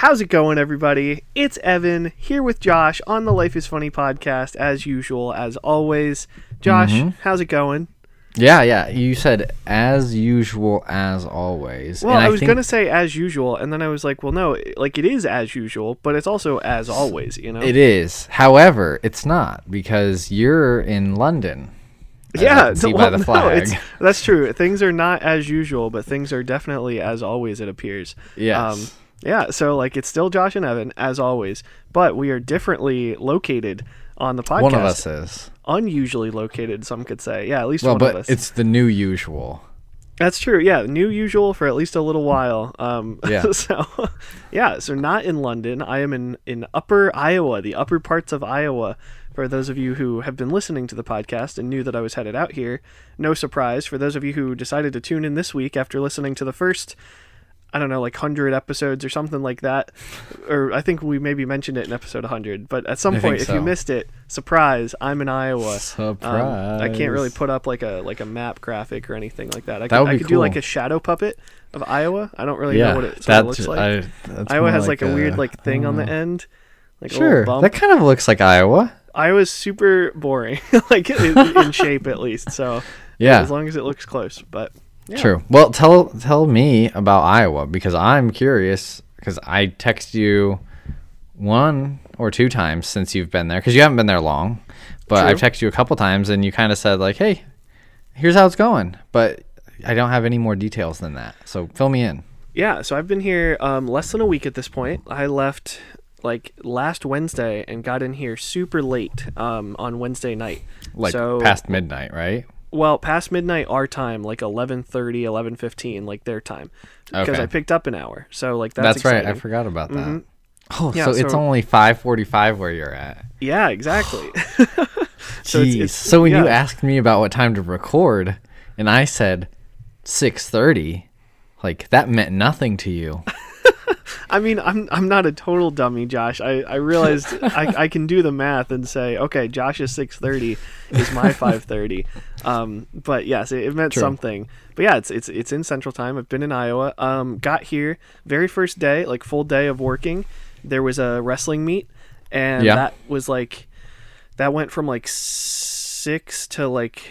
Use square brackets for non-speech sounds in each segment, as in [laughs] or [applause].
How's it going, everybody? It's Evan here with Josh on the Life is Funny podcast, as usual, as always. Josh, Mm-hmm. how's it going? Yeah, yeah. You said as usual, as always. Well, And I was think- gonna say as usual, and then I was like, well, no, like it is as usual, but it's also as always, you know? It is. However, it's not because you're in London. yeah, can see well, by the [laughs] no, that's true. Things are not as usual, but things are definitely as always. It appears. Yes. Yeah. So like, it's still Josh and Evan as always, but we are differently located on the podcast. One of us is. unusually located. Some could say. Yeah, at least Well, one of but us. it's the new usual. That's true. Yeah, new usual for at least a little while. Um, Yeah. [laughs] so, yeah. So not in London. I am in in Upper Iowa, the upper parts of Iowa. For those of you who have been listening to the podcast and knew that I was headed out here, no surprise. For those of you who decided to tune in this week after listening to the first, I don't know, like hundred episodes or something like that, or I think we maybe mentioned it in episode hundred. But at some I point, if you missed it, surprise! I'm in Iowa. Surprise. Um, I can't really put up like a like a map graphic or anything like that. I That could, I could do like a shadow puppet of Iowa. I don't really yeah, know what it, that's, looks like. I, that's Iowa has like, a weird uh, like thing on the end, like a Sure, that kind of looks like Iowa. Iowa's super boring, [laughs] like in, in shape at least. So Yeah, as long as it looks close, but yeah. true. Well, tell tell me about Iowa because I'm curious because I text you one or two times since you've been there because you haven't been there long, but I've texted you a couple times and you kind of said like, "Hey, here's how it's going," but I don't have any more details than that. So fill me in. Yeah, so I've been here um, less than a week at this point. I left like last Wednesday and got in here super late um, on Wednesday night. Like so, past midnight, right? Well past midnight our time like 11.30 11.15 like their time because Okay. i picked up an hour so like that's, That's, right. I. Mm-hmm. forgot about that. Oh, Yeah, so, it's so- only 5:45 where you're at. yeah exactly So, [sighs] [laughs] So it's- it's- so when you asked me about what time to record, and I said 6:30, like that meant nothing to you. [laughs] i mean i'm i'm not a total dummy josh. I i realized [laughs] I, I can do the math and say okay josh's 6.30 is my [laughs] 5.30 um but yes it, it meant True. something. But yeah it's it's it's in central time. I've been in iowa. Um got here very first day like full day of working. There was a wrestling meet and Yeah. that was like that went from like six to like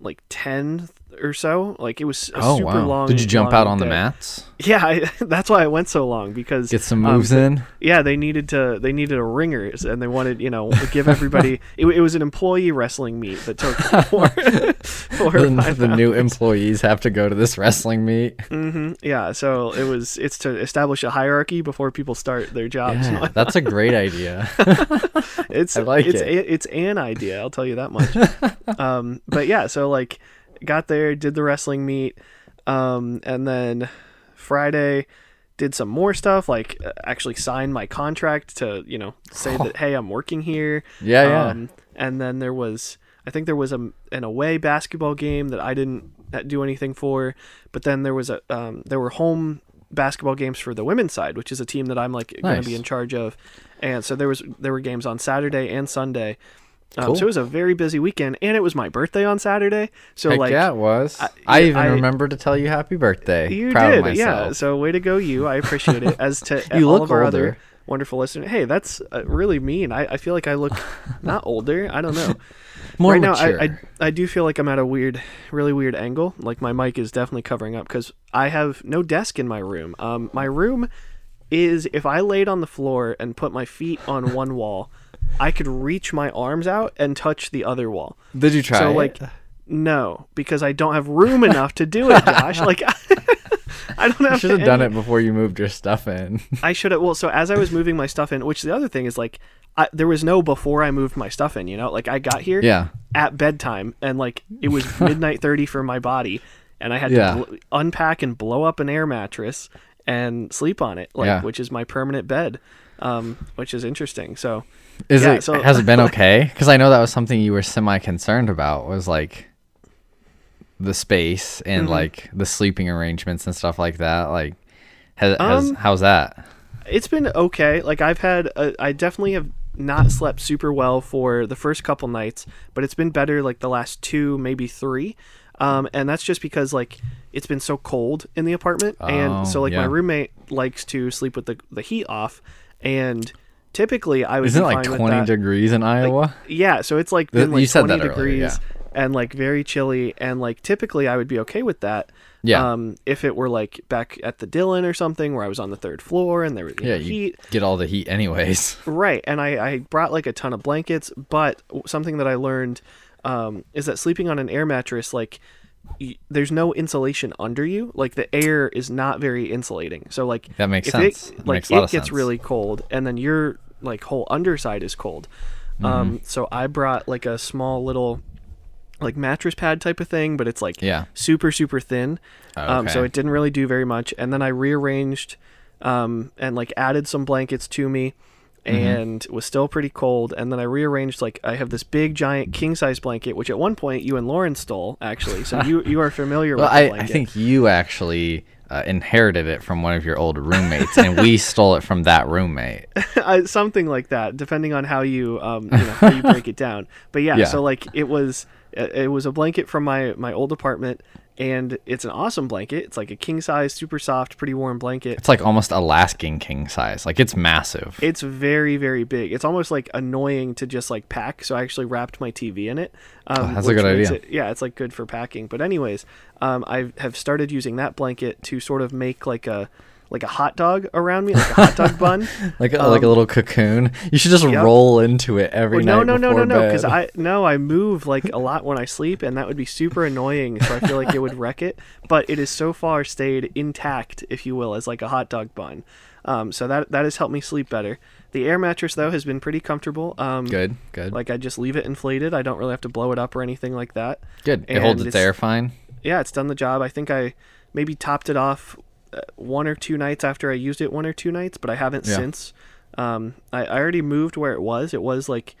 like 10 or so like it was a oh super wow! long Did you jump out on the mats? [laughs] yeah I, [laughs] that's why i went so long because Get some um, moves in. yeah they needed to they needed a ringers and they wanted you know give everybody [laughs] it, it was an employee wrestling meet that took four, four or The, the new employees have to go to this wrestling meet. hmm yeah so it was it's to establish a hierarchy before people start their jobs Yeah, that's a great idea. it's I like it's it. A, it's an idea i'll tell you that much um but yeah so like got there did the wrestling meet um and then friday did some more stuff like uh, actually signed my contract to you know say that [laughs] hey i'm working here. Yeah, yeah. um, and then there was i think there was a, an away basketball game that i didn't do anything for but then there was a um, there were home basketball games for the women's side which is a team that i'm like going to be in charge of. And so there was there were games on saturday and sunday um, so it was a very busy weekend and it was my birthday on saturday so Heck like yeah, it was. I- I, even I- remember to tell you happy birthday. you Proud did yeah. so way to go you. I appreciate it. As to [laughs] You all look of our other wonderful listeners hey that's uh, really mean. I, I feel like i look [laughs] not older. I don't know. [laughs] More right mature. now I, I i do feel like i'm at a weird really weird angle. Like my mic is definitely covering up because i have no desk in my room. Um my room is if i laid on the floor and put my feet on one wall i could reach my arms out and touch the other wall Did you try? so it? like no because i don't have room enough to do it [laughs] josh like [laughs] i don't you have should have done it before you moved your stuff in. [laughs] I should have. Well, so as I was moving my stuff in, which the other thing is like, I, there was no before I moved my stuff in. You know, like I got here yeah. at bedtime, and like it was midnight thirty for my body, and I had Yeah. to bl- unpack and blow up an air mattress and sleep on it, like Yeah. which is my permanent bed, um, which is interesting. So Is Yeah, it so- has it been [laughs] okay? Because I know that was something you were semi concerned about. Was like the space and Mm-hmm. like the sleeping arrangements and stuff like that. Like, has, has Um, how's that? it's been okay. Like I've had, a, I definitely have not slept super well for the first couple nights, but it's been better like the last two, maybe three. Um, and that's just because like it's been so cold in the apartment, Oh, and so like my roommate likes to sleep with the the heat off, and typically I was Isn't it like 20 degrees in Iowa? Yeah, so it's like been like you said 20 that earlier, degrees yeah. and like very chilly and like typically I would be okay with that. Yeah. Um if it were like back at the Dillon or something where I was on the third floor and there was yeah, heat. get all the heat anyways. [laughs] Right. And I I brought like a ton of blankets, but something that I learned um is that sleeping on an air mattress like there's no insulation under you. Like the air is not very insulating. So like That makes sense. It, like it gets sense. really cold, and then your like whole underside is cold. Mm-hmm. Um, so I brought like a small little like mattress pad type of thing, but it's like Yeah. super super thin. Um, so it didn't really do very much. And then I rearranged um, and like added some blankets to me. Mm-hmm. And it was still pretty cold, and then I rearranged. Like I have this big, giant king size blanket, which at one point you and Lauren stole, actually. So you you are familiar [laughs] Well, with I, I think you actually uh, inherited it from one of your old roommates, and we stole it from that roommate. [laughs] uh, something like that, depending on how you um you know how you break it down. But yeah, [laughs] Yeah. so like it was it was a blanket from my my old apartment, and it's an awesome blanket. It's like a king size, super soft, pretty warm blanket. It's like almost Alaskan king size. Like it's massive. It's very very big. It's almost like annoying to just like pack. So I actually wrapped my TV in it. Um, Oh, that's a good idea. It, yeah, it's like good for packing. But anyways, um, I have started using that blanket to sort of make like a like a hot dog around me, like a hot dog bun. [laughs] like a, like a little cocoon. You should just um, yep. roll into it every Well, night. no, no, no, no, no, because. I no, I move like a [laughs] lot when I sleep, and that would be super annoying. So I feel like it would wreck it. But it has so far stayed intact, if you will, as like a hot dog bun. Um, so that that has helped me sleep better. The air mattress though has been pretty comfortable. Um, good, good, Like I just leave it inflated. I don't really have to blow it up or anything like that. good. It and holds its air fine. Yeah, it's done the job. I think I maybe topped it off one or two nights after I used it one or two nights, but I haven't Yeah. since. Um, I, I already moved where it was. It was like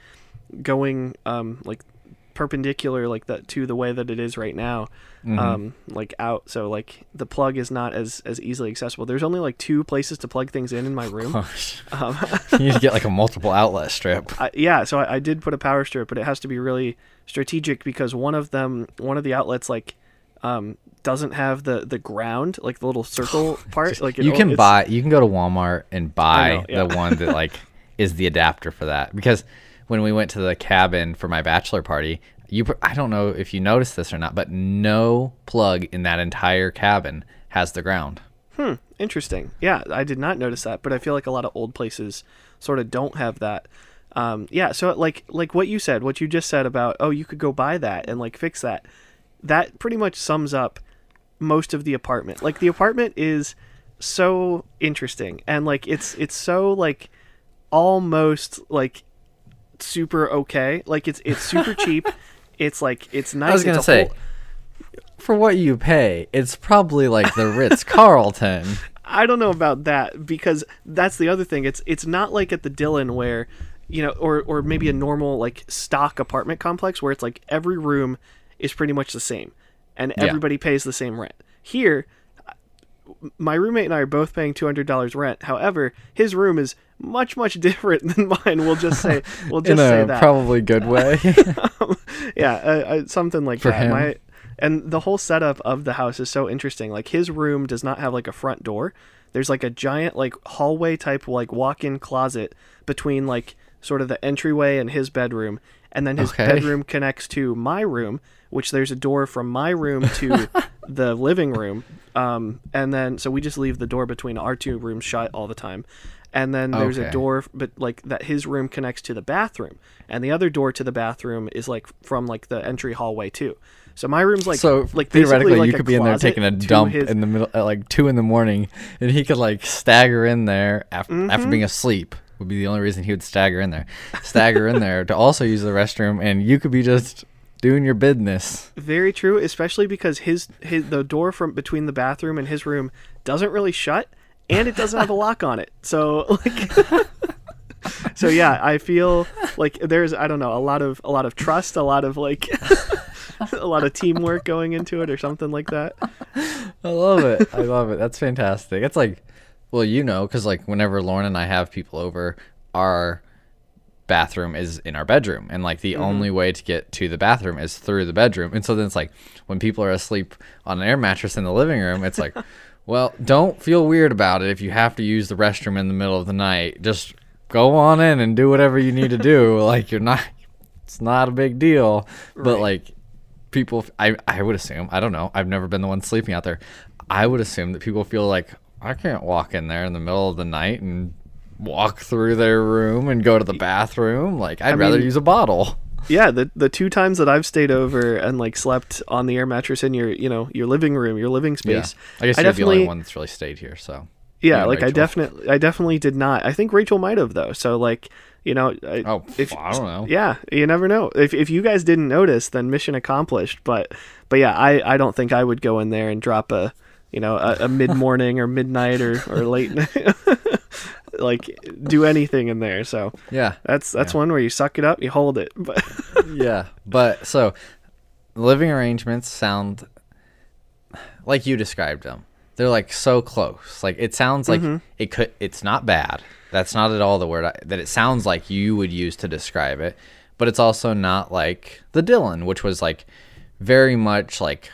going um, like perpendicular like that to the way that it is right now Mm-hmm. um like out so like the plug is not as as easily accessible there's only like two places to plug things in in my room [laughs] um, [laughs] you need to get like a multiple outlet strip. I, yeah, so I, I did put a power strip, but it has to be really strategic because one of them, one of the outlets, like, um, doesn't have the the ground, like the little circle [laughs] part. Like you can buy. You can go to Walmart and buy know, yeah. the one that like [laughs] is the adapter for that. Because when we went to the cabin for my bachelor party, you I don't know if you noticed this or not, but no plug in that entire cabin has the ground. Hmm, interesting. Yeah, I did not notice that, but I feel like a lot of old places sort of don't have that. Um, yeah, so like like what you said, what you just said about oh you could go buy that and like fix that. That pretty much sums up most of the apartment. Like the apartment is so interesting and like it's it's so like almost like super okay. Like it's it's super [laughs] cheap. It's like it's nice. I was gonna a say, whole- for what you pay, it's probably like the Ritz [laughs] Carlton. I don't know about that because that's the other thing. It's it's not like at the Dylan where you know, or or maybe a normal like stock apartment complex where it's like every room is pretty much the same and Yeah. everybody pays the same rent. Here, my roommate and I are both paying two hundred dollars rent. However, his room is much much [laughs] different than mine. We'll just say we'll [laughs] just say that probably good way. [laughs] yeah, uh, uh, something like For that. him. My and the whole setup of the house is so interesting. Like his room does not have like a front door. There's like a giant like hallway type like walk-in closet between like sort of the entryway and his bedroom, and then his Okay. bedroom connects to my room, which there's a door from my room to [laughs] the living room. Um, and then so we just leave the door between our two rooms shut all the time. And then there's a door, but like that his room connects to the bathroom, and the other door to the bathroom is like from like the entry hallway too. So my room's like so like theoretically, like you could be in there taking a dump his- in the middle at like two in the morning, and he could like stagger in there after Mm-hmm. after being asleep. Would be the only reason he would stagger in there, stagger in there to also use the restroom, and you could be just doing your business. Very true, especially because his his the door from between the bathroom and his room doesn't really shut, and it doesn't have a lock on it. So like, [laughs] so yeah, I feel like there's I don't know a lot of a lot of trust, a lot of like [laughs] a lot of teamwork going into it, or something like that. I love it. I love it. That's fantastic. It's like, well, you know, because like whenever Lauren and I have people over, our bathroom is in our bedroom and like the mm-hmm. only way to get to the bathroom is through the bedroom and so then it's like when people are asleep on an air mattress in the living room it's like [laughs] well don't feel weird about it if you have to use the restroom in the middle of the night. Just go on in and do whatever you need to do. [laughs] Like you're not it's not a big deal. But Right. like people I, I would assume i don't know i've never been the one sleeping out there. I would assume that people feel like i can't walk in there in the middle of the night and walk through their room and go to the bathroom like i'd rather mean- use a bottle [laughs] Yeah, the the two times that I've stayed over and like slept on the air mattress in your you know your living room, your living space. i guess I you're the only definitely- one that's really stayed here so Yeah, and like I definitely I definitely did not. I think Rachel might have though. So like you know, I, oh if i don't know yeah, you never know. If if you guys didn't notice, then mission accomplished. But but yeah, I I don't think I would go in there and drop a you know a, a mid morning or midnight or or late night. [laughs] like do anything in there. So yeah that's that's one where you suck it up, you hold it. But [laughs] yeah but so living arrangements sound like you described them they're like so close like it sounds like Mm-hmm. it could it's not bad that's not at all the word I, that it sounds like you would use to describe it but it's also not like the Dylan which was like very much like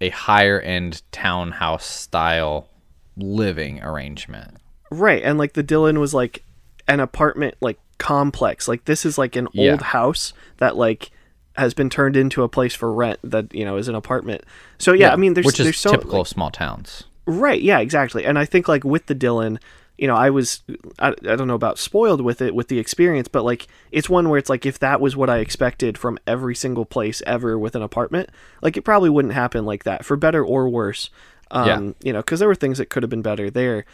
a higher end townhouse style living arrangement Right, and like the Dylan was like an apartment like complex. Like this is like an Yeah. old house that like has been turned into a place for rent that you know is an apartment. So yeah, I mean there's which is there's so typical like- of small towns right, yeah, exactly. And I think like with the Dylan, you know, I was I, I don't know about spoiled with it with the experience, but like it's one where it's like if that was what I expected from every single place ever with an apartment, like it probably wouldn't happen like that for better or worse. Um, Yeah. you know, because there were things that could have been better there.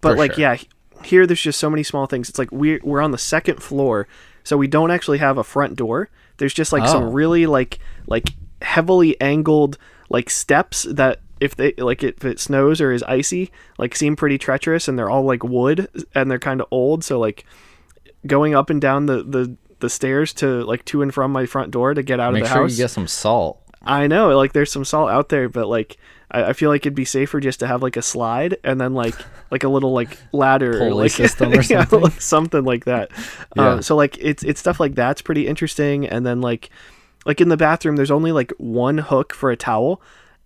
But For like, sure. yeah, here there's just so many small things. It's like we're we're on the second floor, so we don't actually have a front door. There's just like Oh. some really like like heavily angled like steps that if they like if it snows or is icy, like seem pretty treacherous, and they're all like wood and they're kind of old. So like going up and down the the the stairs to like to and from my front door to get out make of the sure house. you get some salt I know, like there's some salt out there, but like I, I feel like it'd be safer just to have like a slide and then like [laughs] like a little like ladder or like [laughs] system or [laughs] yeah, something? like, something like that. Yeah. Um, so like it's it's stuff like that's pretty interesting. And then like like in the bathroom, there's only like one hook for a towel,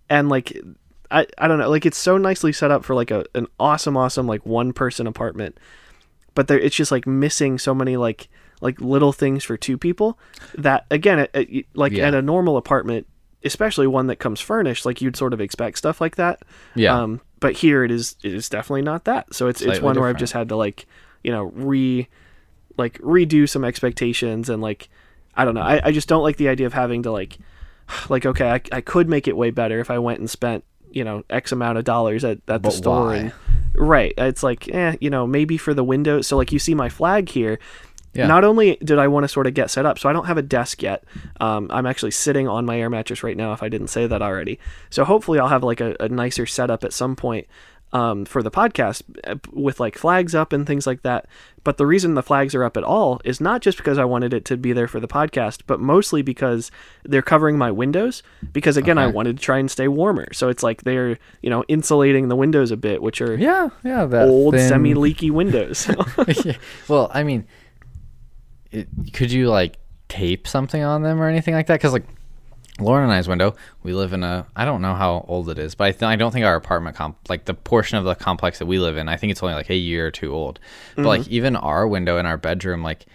and like I I don't know, like it's so nicely set up for like a an awesome awesome like one person apartment, but there it's just like missing so many like like little things for two people that again it, it, like Yeah. at a normal apartment especially one that comes furnished like you'd sort of expect stuff like that Yeah. um but here it is it is definitely not that so it's it's Slightly one where i've just had to like you know re like redo some expectations and like i don't know i, I just don't like the idea of having to like [sighs] like okay I, I could make it way better if i went and spent you know x amount of dollars at, at the store why? and right it's like eh you know maybe for the windows so like you see my flag here Yeah. not only did I want to sort of get set up, so I don't have a desk yet. Um, I'm actually sitting on my air mattress right now, if I didn't say that already. So hopefully I'll have like a, a nicer setup at some point um, for the podcast uh, with like flags up and things like that. But the reason the flags are up at all is not just because I wanted it to be there for the podcast, but mostly because they're covering my windows. Because again, I wanted to try and stay warmer. So it's like they're, you know, insulating the windows a bit, which are yeah yeah that old thin- semi leaky windows. [laughs] [laughs] Yeah. well, I mean, it, could you like tape something on them or anything like that? Because like Lauren and I's window, we live in a I don't know how old it is, but I th- I don't think our apartment comp like the portion of the complex that we live in, I think it's only like a year or two old. But like even our window in our bedroom, like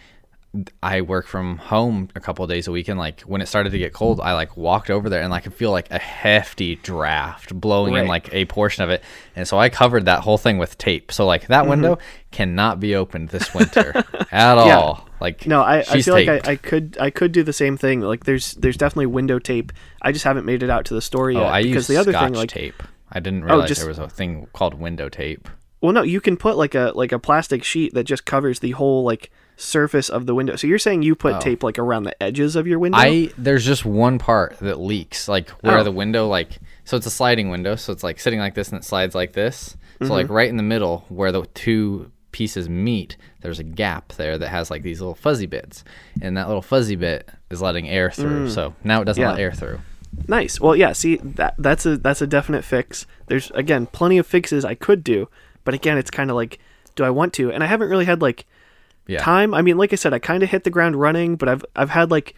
I work from home a couple of days a week, and like when it started to get cold, I like walked over there and like I could feel like a hefty draft blowing in like a portion of it, and so I covered that whole thing with tape. So like Mm-hmm. that window cannot be opened this winter [laughs] at Yeah. all. Like No, I, I feel like. I, I could I could do the same thing. Like there's there's definitely window tape. I just haven't made it out to the store yet. oh, I because use the other scotch thing, like, Oh, tape. I didn't realize just- there was a thing called window tape. well, no, you can put like a like a plastic sheet that just covers the whole like surface of the window. So you're saying you put Oh. tape like around the edges of your window? I there's just one part that leaks, like where Oh. the window like so it's a sliding window, so it's like sitting like this and it slides like this. So Mm-hmm. like right in the middle where the two pieces meet, there's a gap there that has like these little fuzzy bits, and that little fuzzy bit is letting air through. So now it doesn't Mm. Yeah. let air through. Nice. Well, yeah. See that that's a that's a definite fix. There's again plenty of fixes I could do, but again, it's kind of like, do I want to? And I haven't really had like Yeah. time. I mean, like I said, I kind of hit the ground running, but I've I've had like,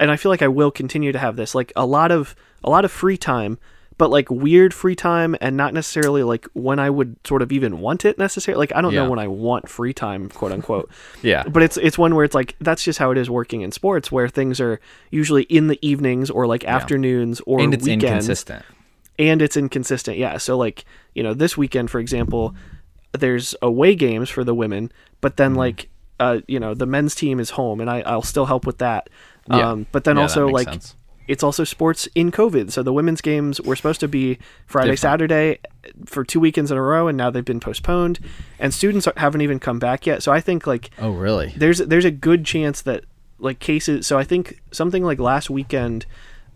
and I feel like I will continue to have this like a lot of a lot of free time, but like weird free time, and not necessarily like when I would sort of even want it necessarily. Like I don't Yeah. know when I want free time, quote unquote. [laughs] Yeah. But it's it's one where it's like that's just how it is working in sports, where things are usually in the evenings or like afternoons or and it's weekends inconsistent. and it's inconsistent. Yeah. So like, you know, this weekend, for example, there's away games for the women, but then Mm-hmm. like, uh, you know, the men's team is home, and I, I'll still help with that. Yeah. Um, but then Yeah, also like, sense. It's also sports in COVID. So the women's games were supposed to be Friday, Different. Saturday for two weekends in a row, and now they've been postponed, and students are- haven't even come back yet. So I think like Oh, really? there's there's a good chance that like cases so i think something like last weekend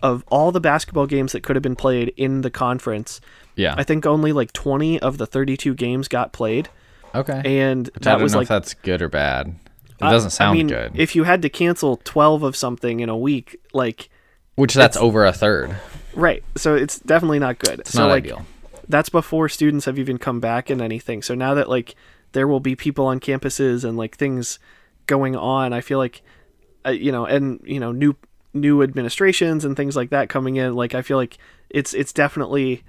of all the basketball games that could have been played in the conference Yeah. i think only like 20 of the 32 games got played okay. and Which I that don't was know like if that's good or bad. It doesn't sound I mean, good. if you had to cancel 12 of something in a week like Which that's over a third. right so it's definitely not good It's so not like ideal. that's before students have even come back and anything. So now that like there will be people on campuses and like things going on, I feel like uh, you know, and you know, new new administrations and things like that coming in, like I feel like it's it's definitely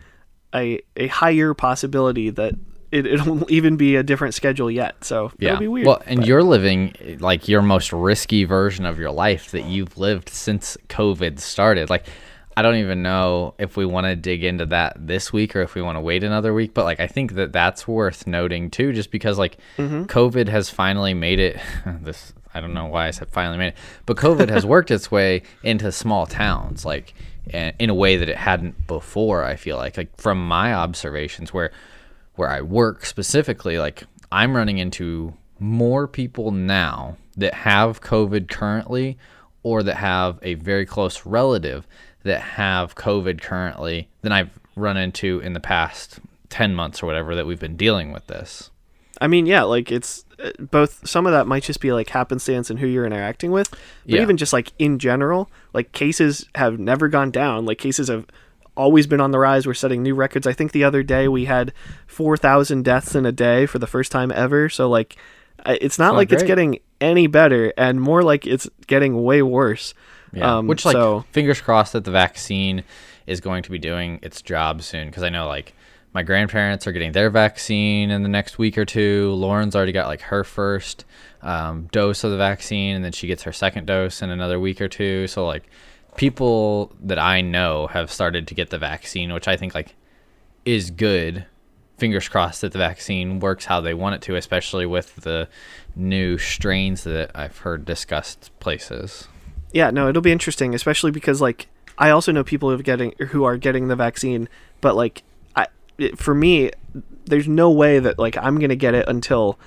a a higher possibility that it, it'll [laughs] even be a different schedule yet. So Yeah. it'll be weird. Well, and but- you're living like your most risky version of your life that you've lived since COVID started. Like, I don't even know if we want to dig into that this week or if we want to wait another week. But like, I think that that's worth noting too, just because like Mm-hmm. COVID has finally made it. [laughs] This I don't know why I said finally made it, but COVID has worked its way into small towns, like in a way that it hadn't before. I feel like, like from my observations, where where I work specifically, like I'm running into more people now that have COVID currently or that have a very close relative that have COVID currently than I've run into in the past 10 months or whatever that we've been dealing with this. I mean, yeah, like it's uh, both. Some of that might just be like happenstance and who you're interacting with, but Yeah. even just like in general, like cases have never gone down. Like cases have always been on the rise. We're setting new records. I think the other day we had four thousand deaths in a day for the first time ever. So like, it's not like it's getting any better, and more like it's getting way worse. Yeah. Um, Which, like, so fingers crossed that the vaccine is going to be doing its job soon. Because I know, like, my grandparents are getting their vaccine in the next week or two. Lauren's already got, like, her first um, dose of the vaccine, and then she gets her second dose in another week or two. So, like, people that I know have started to get the vaccine, which I think, like, is good. Fingers crossed that the vaccine works how they want it to, especially with the new strains that I've heard discussed places. yeah, no, it'll be interesting, especially because like I also know people who are getting who are getting the vaccine, but like I, it, for me, there's no way that like I'm gonna get it until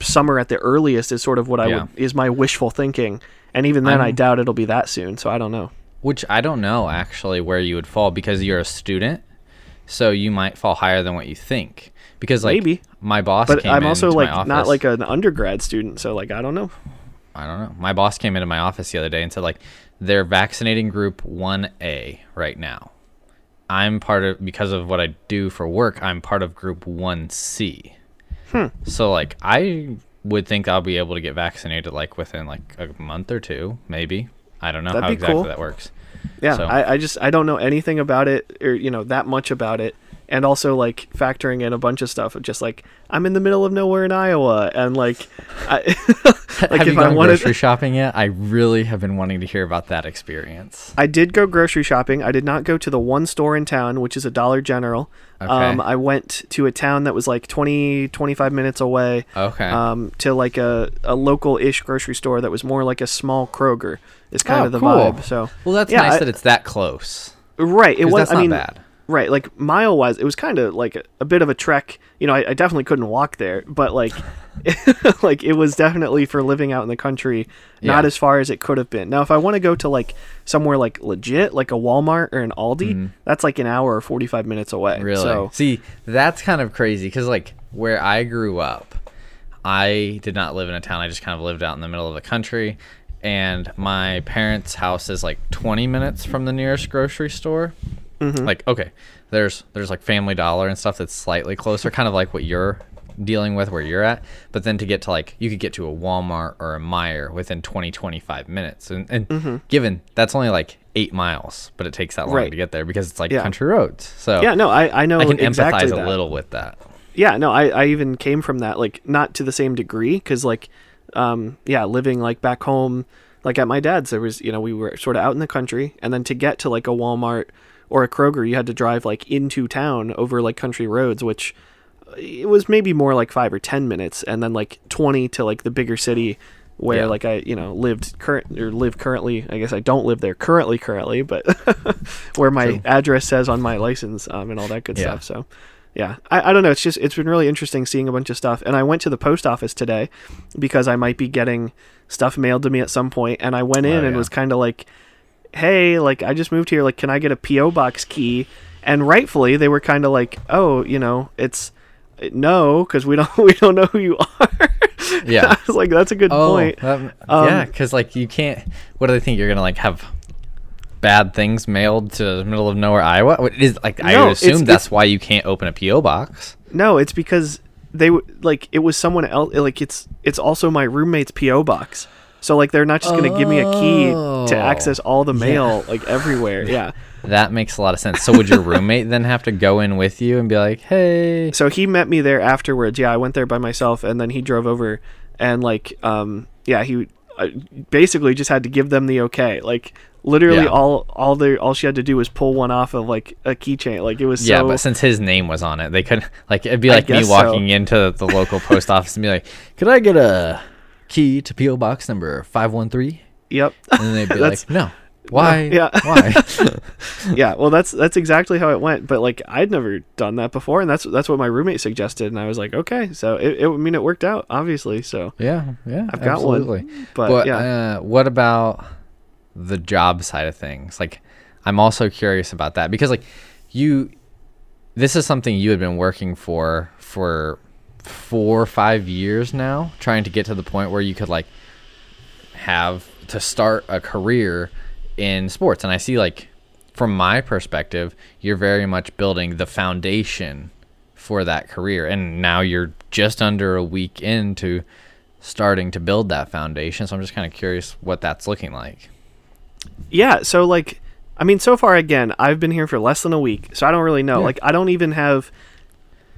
summer at the earliest is sort of what I Yeah. would is my wishful thinking, and even then I I'm- doubt it'll be that soon. So I don't know. Which I don't know actually where you would fall because you're a student, so you might fall higher than what you think. Because like Maybe. my boss, But came I'm also like not like an undergrad student, so like I don't know. I don't know. My boss came into my office the other day and said like they're vaccinating group 1A right now. I'm part of because of what I do for work, I'm part of group 1C. Hmm. So like I would think I'll be able to get vaccinated like within like a month or two, maybe. I don't know That'd how exactly cool. that works. Yeah, So- I, I just I don't know anything about it or you know that much about it, and also like factoring in a bunch of stuff of just like I'm in the middle of nowhere in Iowa, and like, I, [laughs] like have if you I gone wanted, grocery shopping yet? I really have been wanting to hear about that experience. I did go grocery shopping. I did not go to the one store in town, which is a Dollar General. Okay. Um, I went to a town that was like 20, 25 minutes away. Okay. Um, to like a, a local-ish grocery store that was more like a small Kroger. Is kind Oh, of the cool. vibe. So well, that's yeah, nice I- that it's that close. right, It was. that's I mean, bad. Right, like mile wise, it was kind of like a, a bit of a trek. You know, I, I definitely couldn't walk there, but like, [laughs] like it was definitely for living out in the country, not Yeah. as far as it could have been. Now, if I want to go to like somewhere like legit, like a Walmart or an Aldi, that's like an hour or forty five minutes away. Mm-hmm. Really? So See, that's kind of crazy because, like, where I grew up, I did not live in a town. I just kind of lived out in the middle of the country. And my parents' house is like 20 minutes from the nearest grocery store. Mm-hmm. Like, okay, there's there's like Family Dollar and stuff that's slightly closer, kind of like what you're dealing with where you're at, but then to get to like you could get to a Walmart or a Meijer within 20 25 minutes. And, and given that's only like 8 miles, but it takes that long Right. to get there because it's like Yeah. country roads. So Yeah, no, I, I know I can exactly empathize that. a little with that. yeah no i, I even came from that like not to the same degree because like um yeah living like back home like at my dad's there was you know we were sort of out in the country and then to get to like a walmart or a kroger you had to drive like into town over like country roads which it was maybe more like five or ten minutes and then like 20 to like the bigger city where Yeah. like i you know lived current or live currently i guess i don't live there currently currently but [laughs] where my True. address says on my license um, and all that good Yeah. stuff so yeah I, I don't know it's just it's been really interesting seeing a bunch of stuff and i went to the post office today because i might be getting stuff mailed to me at some point and i went in Oh, and yeah. was kind of like hey like i just moved here like can i get a po box key and rightfully they were kind of like oh you know it's no because we don't [laughs] we don't know who you are [laughs] Yeah. i was like that's a good Oh, point Um, yeah, because like you can't. What do they think you're gonna like have? Bad things mailed to the middle of nowhere, Iowa. What is like? I would assume it's- that's it's- why you can't open a PO box. No, it's because they like it was someone else. Like it's it's also my roommate's PO box. So like they're not just gonna give me a key to Oh. access all the mail like everywhere. Yeah. [laughs] That makes a lot of sense. So would your roommate then have to go in with you and be like, "Hey, So he met me there afterwards. Yeah, I went there by myself, and then he drove over, and like um yeah he uh, basically just had to give them the okay. Like literally Yeah. all all the all she had to do was pull one off of like a keychain. Like it was yeah"? so But since his name was on it, they could like it'd be like me guess so. walking into the local post office and be like, "Could I get a key to PO box number five one three? yep. And then they'd be [laughs] like, "No, why? yeah. why?" [laughs] [laughs] yeah, well, that's that's exactly how it went. But like, I'd never done that before, and that's that's what my roommate suggested, and I was like, okay. So it, it I mean, it worked out, obviously. So, yeah, yeah, I've got one, but, But yeah, uh, what about the job side of things? Like, I'm also curious about that because, like, you, this is something you had been working for for four or five years now, trying to get to the point where you could like have to start a career in sports. And I see, like, from my perspective, you're very much building the foundation for that career. And now you're just under a week into starting to build that foundation. So I'm just kind of curious what that's looking like. yeah. So like, I mean, so far again, I've been here for less than a week, so I don't really know. Yeah. Like, I don't even have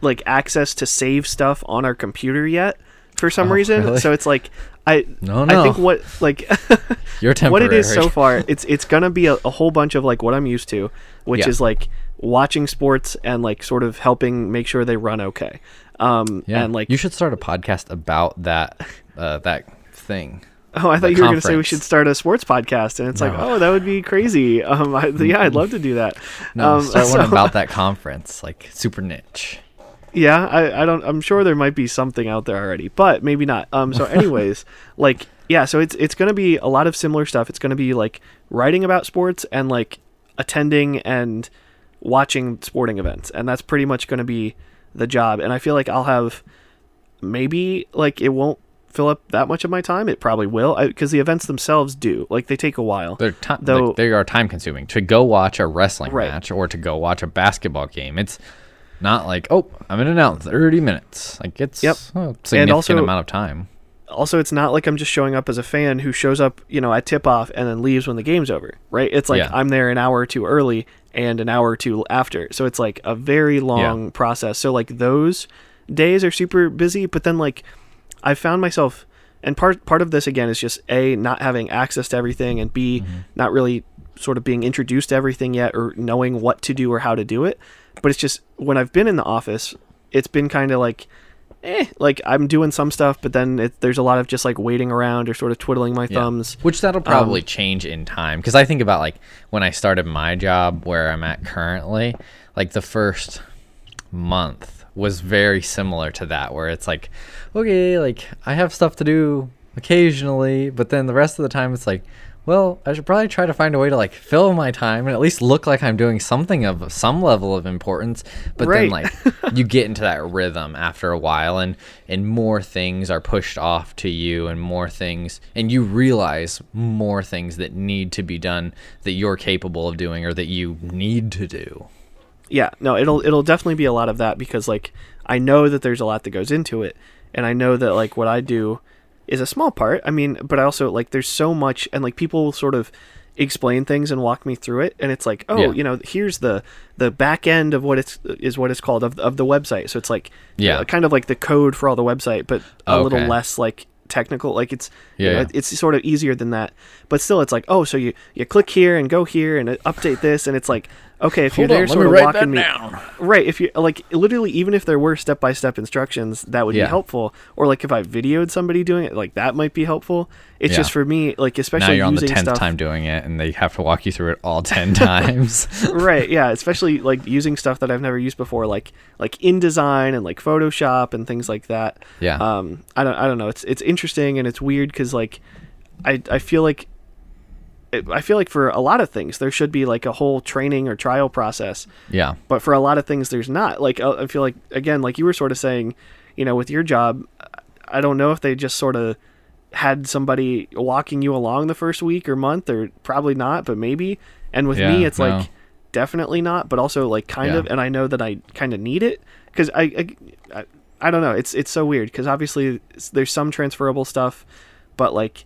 like access to save stuff on our computer yet for some Oh, reason. really? So it's like, I No, no. I think what like [laughs] You're what it is so far it's it's gonna be a, a whole bunch of like what i'm used to which Yeah. is like watching sports and like sort of helping make sure they run okay um Yeah, and like you should start a podcast about that uh, that thing. oh i thought you were gonna say we should start a sports podcast and it's like oh that would be crazy um I, yeah i'd love to do that [laughs] No, um start so- one about that conference, like super niche. Yeah I, I don't i'm sure there might be something out there already but maybe not. Um so [laughs] anyways like yeah so it's it's gonna be a lot of similar stuff. It's gonna be like writing about sports and like attending and watching sporting events and that's pretty much gonna be the job. And i feel like i'll have maybe like it won't fill up that much of my time. It probably will because the events themselves do. Like they take a while. They're ti- Though- like, they are time consuming to go watch a wrestling Right. match or to go watch a basketball game. It's not like oh I'm in and out in 30 minutes. Like it's Yep. a significant also- amount of time. also it's not like I'm just showing up as a fan who shows up, you know, at tip off and then leaves when the game's over, right? It's like Yeah. I'm there an hour or two early and an hour or two after. So it's like a very long process. So like those days are super busy, but then like I found myself and part part of this again is just a not having access to everything and b Mm-hmm. not really sort of being introduced to everything yet or knowing what to do or how to do it. But it's just when I've been in the office, it's been kind of like eh, like I'm doing some stuff, but then it, there's a lot of just like waiting around or sort of twiddling my Yeah. thumbs. Which that'll probably Um, change in time because I think about like when I started my job where I'm at currently, like the first month was very similar to that where it's like, okay, like I have stuff to do occasionally, but then the rest of the time it's like, well, I should probably try to find a way to like fill my time and at least look like I'm doing something of some level of importance. But then like [laughs] you get into that rhythm after a while and and more things are pushed off to you and more things and you realize more things that need to be done that you're capable of doing or that you need to do. Yeah, no, it'll it'll definitely be a lot of that because like I know that there's a lot that goes into it, and I know that like what I do is a small part. I mean, but I also like there's so much, and like people sort of explain things and walk me through it and it's like oh Yeah. you know here's the the back end of what it's is what it's called of, of the website so it's like Yeah. uh, kind of like the code for all the website but a little less like technical like it's you Yeah, know, yeah. it's sort of easier than that but still it's like oh so you you click here and go here and update this and it's like okay if Hold you're there let sort me of write walking that me down. right if you like literally even if there were step-by-step instructions that would Yeah. be helpful or like if i videoed somebody doing it like that might be helpful it's Yeah. just for me like especially now you're on the using tenth stuff time doing it, and they have to walk you through it all [laughs] ten times. [laughs] right yeah especially like using stuff that i've never used before like like InDesign and like photoshop and things like that Yeah. um i don't i don't know it's it's interesting and it's weird because like i i feel like i feel like for a lot of things there should be like a whole training or trial process. Yeah, but for a lot of things there's not. Like uh, i feel like again like you were sort of saying you know with your job i don't know if they just sort of had somebody walking you along the first week or month or probably not but maybe. And with me it's no. like definitely not but also like kind Yeah. of and i know that i kind of need it. Because I, I I i don't know. It's it's so weird because obviously there's some transferable stuff but like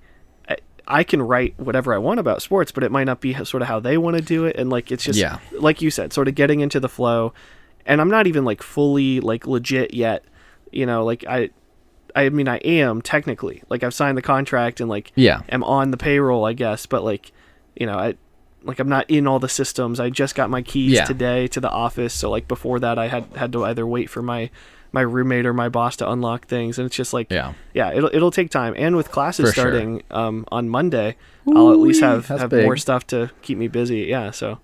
I, can write whatever I want about sports, but it might not be sort of how they want to do it. And like, it's just, Yeah. like you said, sort of getting into the flow. And I'm not even like fully like legit yet. You know, like I, I mean, I am technically like I've signed the contract and like yeah, am on the payroll, I guess. But like, you know, I like I'm not in all the systems. I just got my keys Yeah. today to the office. So like before that, I had had to either wait for my my roommate or my boss to unlock things, and it's just like yeah. yeah, it'll it'll take time. And with classes For sure. starting um, on Monday, I'll at least have have more stuff to keep me busy. Yeah, so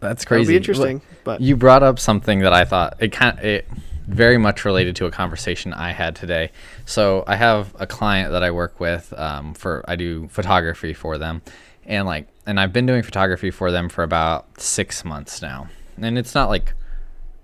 That's it'll crazy. be interesting. But You brought up something that I thought it kind it very much related to a conversation I had today. So I have a client that I work with um, for I do photography for them, and like and I've been doing photography for them for about six months now, and it's not like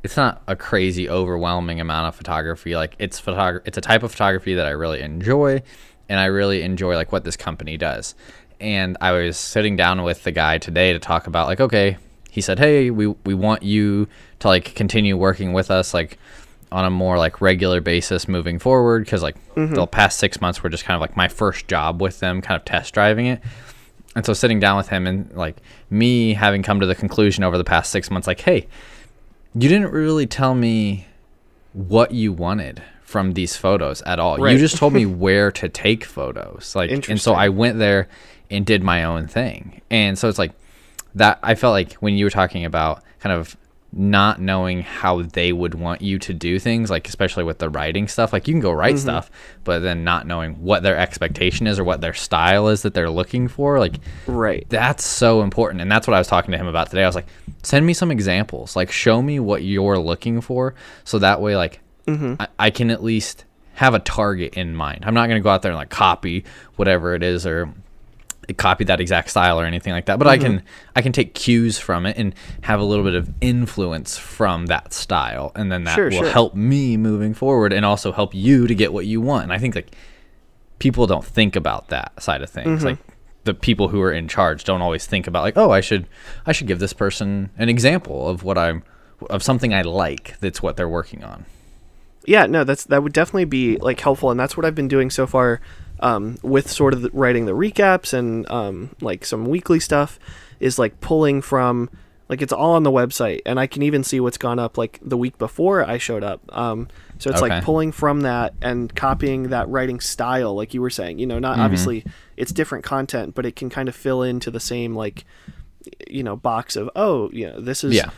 it's not a crazy overwhelming amount of photography like it's photog- it's a type of photography that I really enjoy and I really enjoy like what this company does. And I was sitting down with the guy today to talk about like okay, he said, "Hey, we we want you to like continue working with us like on a more like regular basis moving forward because like mm-hmm. the past 6 months were just kind of like my first job with them, kind of test driving it." And so sitting down with him and like me having come to the conclusion over the past 6 months like, "Hey, you didn't really tell me what you wanted from these photos at all. You just told me [laughs] where to take photos. Like and so I went there and did my own thing. And so it's like that I felt like when you were talking about kind of not knowing how they would want you to do things, like especially with the writing stuff, like you can go write mm-hmm. stuff, but then not knowing what their expectation is or what their style is that they're looking for, like right, that's so important and that's what i was talking to him about today. I was like send me some examples. Like show me what you're looking for so that way like mm-hmm. I, I can at least have a target in mind. I'm not going to go out there and like copy whatever it is or copy that exact style or anything like that but i can i can take cues from it and have a little bit of influence from that style. And then that Sure, will sure. help me moving forward and also help you to get what you want. And i think like people don't think about that side of things. Mm-hmm. like the people who are in charge don't always think about like oh i should i should give this person an example of what i'm of something i like that's what they're working on. Yeah, no, that's that would definitely be like helpful, and that's what I've been doing so far um, with sort of the, writing the recaps and um, like some weekly stuff is like pulling from like it's all on the website, and I can even see what's gone up like the week before I showed up. Um, so it's Okay. like pulling from that and copying that writing style, like you were saying. You know, Mm-hmm. not obviously it's different content, but it can kind of fill into the same like you know box of oh, you know, this is Yeah.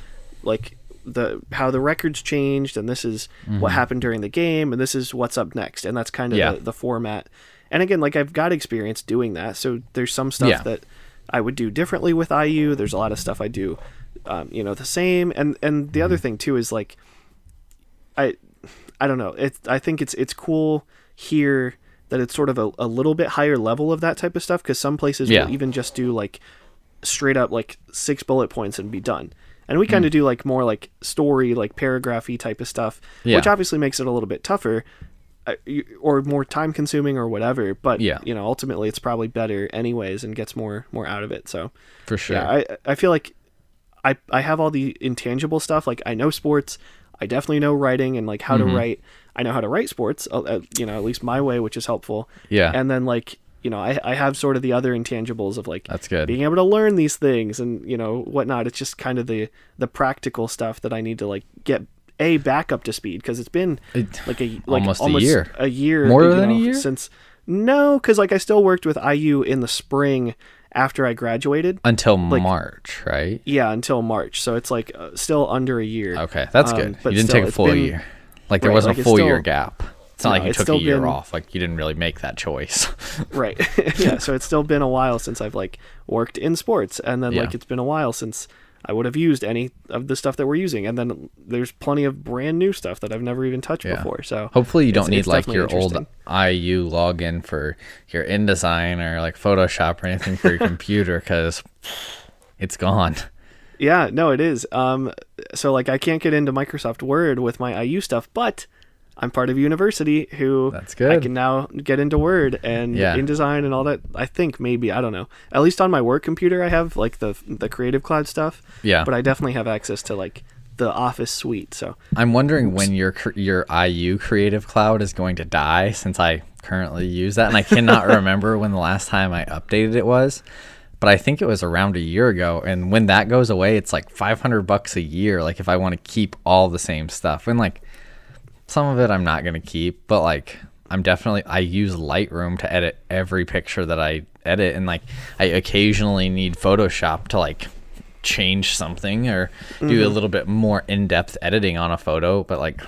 like the how the records changed and this is what happened during the game and this is what's up next and that's kind of Yeah. the, the format and again like i've got experience doing that so there's some stuff Yeah. that i would do differently with iu there's a lot of stuff i do um, you know the same and and the Mm-hmm. other thing too is like i i don't know it i think it's it's cool here that it's sort of a, a little bit higher level of that type of stuff because some places Yeah. will even just do like straight up like six bullet points and be done. And we kind of do like more like story, like paragraphy type of stuff, Yeah. which obviously makes it a little bit tougher or more time consuming or whatever. But Yeah. you know, ultimately it's probably better anyways and gets more more out of it. So for sure yeah, I I feel like I I have all the intangible stuff. Like I know sports, I definitely know writing and like how Mm-hmm. to write. I know how to write sports, uh, uh, you know, at least my way, which is helpful. Yeah. And then like you know, I I have sort of the other intangibles of like That's good. being able to learn these things and you know whatnot. It's just kind of the the practical stuff that I need to like get a back up to speed because it's been like a like almost a year. a year More than a year? since no because like I still worked with IU in the spring after I graduated. Until March, right? Yeah, until March, so it's like uh, still under a year. Okay, that's Um, good. but You didn't still, take a full been- year. Like there Right, wasn't like a full year gap. It's not No, like you took a year been- off. Like you didn't really make that choice. [laughs] Right. [laughs] yeah. So it's still been a while since I've like worked in sports, and then like it's been a while since I would have used any of the stuff that we're using, and then there's plenty of brand new stuff that I've never even touched Yeah. before. So Hopefully you don't need like your old. IU login for your InDesign or like Photoshop or anything for your [laughs] computer because it's gone. Yeah, no, it is. Um, so like I can't get into Microsoft Word with my IU stuff, but I'm part of a university who That's good. I can now get into Word and Yeah. InDesign and all that. I think maybe I don't know. At least on my work computer, I have like the the Creative Cloud stuff. Yeah. but I definitely have access to like the Office suite. So I'm wondering when your your IU Creative Cloud is going to die since I currently use that and I cannot [laughs] remember when the last time I updated it was. But I think it was around a year ago and when that goes away it's like 500 bucks a year like if I want to keep all the same stuff. And like some of it I'm not going to keep, but like I'm definitely I use Lightroom to edit every picture that I edit and like I occasionally need Photoshop to like change something or do Mm-hmm. a little bit more in-depth editing on a photo, but like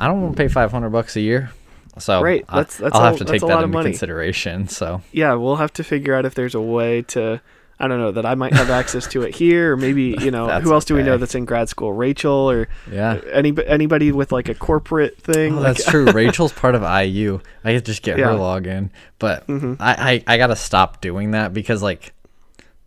I don't want to pay 500 bucks a year. So Right, that's- that's I'll a- have to take that into consideration. So yeah, we'll have to figure out if there's a way to. I don't know that I might have access to it here, or maybe [laughs] you know who else do we know that's in grad school? Rachel or Yeah. any anybody with like a corporate thing. Oh, like- that's true. [laughs] Rachel's part of IU. I could just get Yeah. Mm-hmm. her login, but I, I I gotta stop doing that because like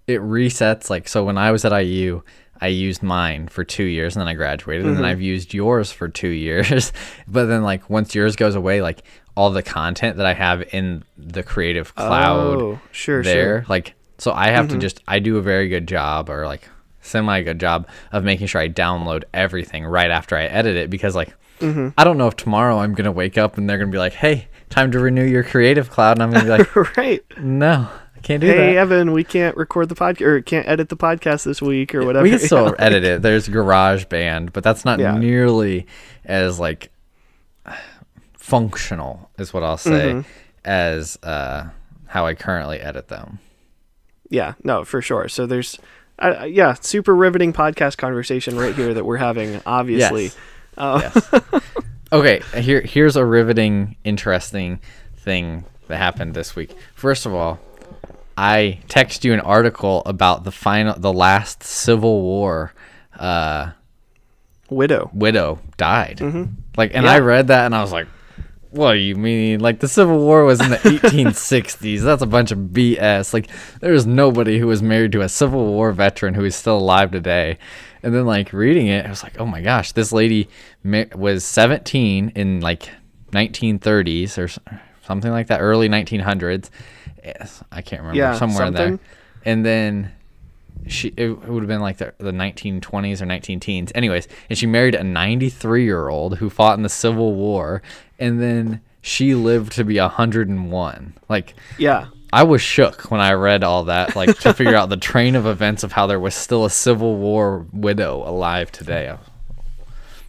it resets. Like so, when I was at IU, I used mine for two years, and then I graduated, and then Mm-hmm. I've used yours for two [laughs] years. but then like once yours goes away, like all the content that I have in the Creative Cloud Oh, sure, there, sure. Mm-hmm. like so I have to just I do a very good job or like semi good job of making sure I download everything right after I edit it because like Mm-hmm. I don't know if tomorrow I'm gonna wake up and they're gonna be like, Hey, time to renew your creative cloud and I'm gonna be like, [laughs] right. No, I can't do that. Hey that. Evan, we can't record the podcast or can't edit the podcast this week or whatever. we can still know? edit it. There's Garage Band, but that's not Yeah. nearly as like functional is what I'll say Mm-hmm. as uh how I currently edit them. Yeah, no, for sure. So there's, uh, yeah, super riveting podcast conversation right here that we're having. [laughs] Obviously, Yes. Uh, Yes. [laughs] okay, here here's a riveting, interesting thing that happened this week. First of all, I text you an article about the final, the last Civil War uh, widow. widow died. Like, and I read that and I was like, "What do you mean? Like, the Civil War was in the [laughs] 1860s. That's a bunch of BS. Like, there is nobody who was married to a Civil War veteran who is still alive today." And then, like reading it, I was like, "Oh my gosh, this lady was 17 in like 1930s or something like that, early 1900s. I can't remember Yeah, somewhere in there." And then she it, would have been like the, the 1920s or 19 teens. Anyways and she married a 93 year old who fought in the civil war and then she lived to be 101 like Yeah, i was shook when i read all that like to [laughs] figure out the train of events of how there was still a civil war widow alive today. Hmm.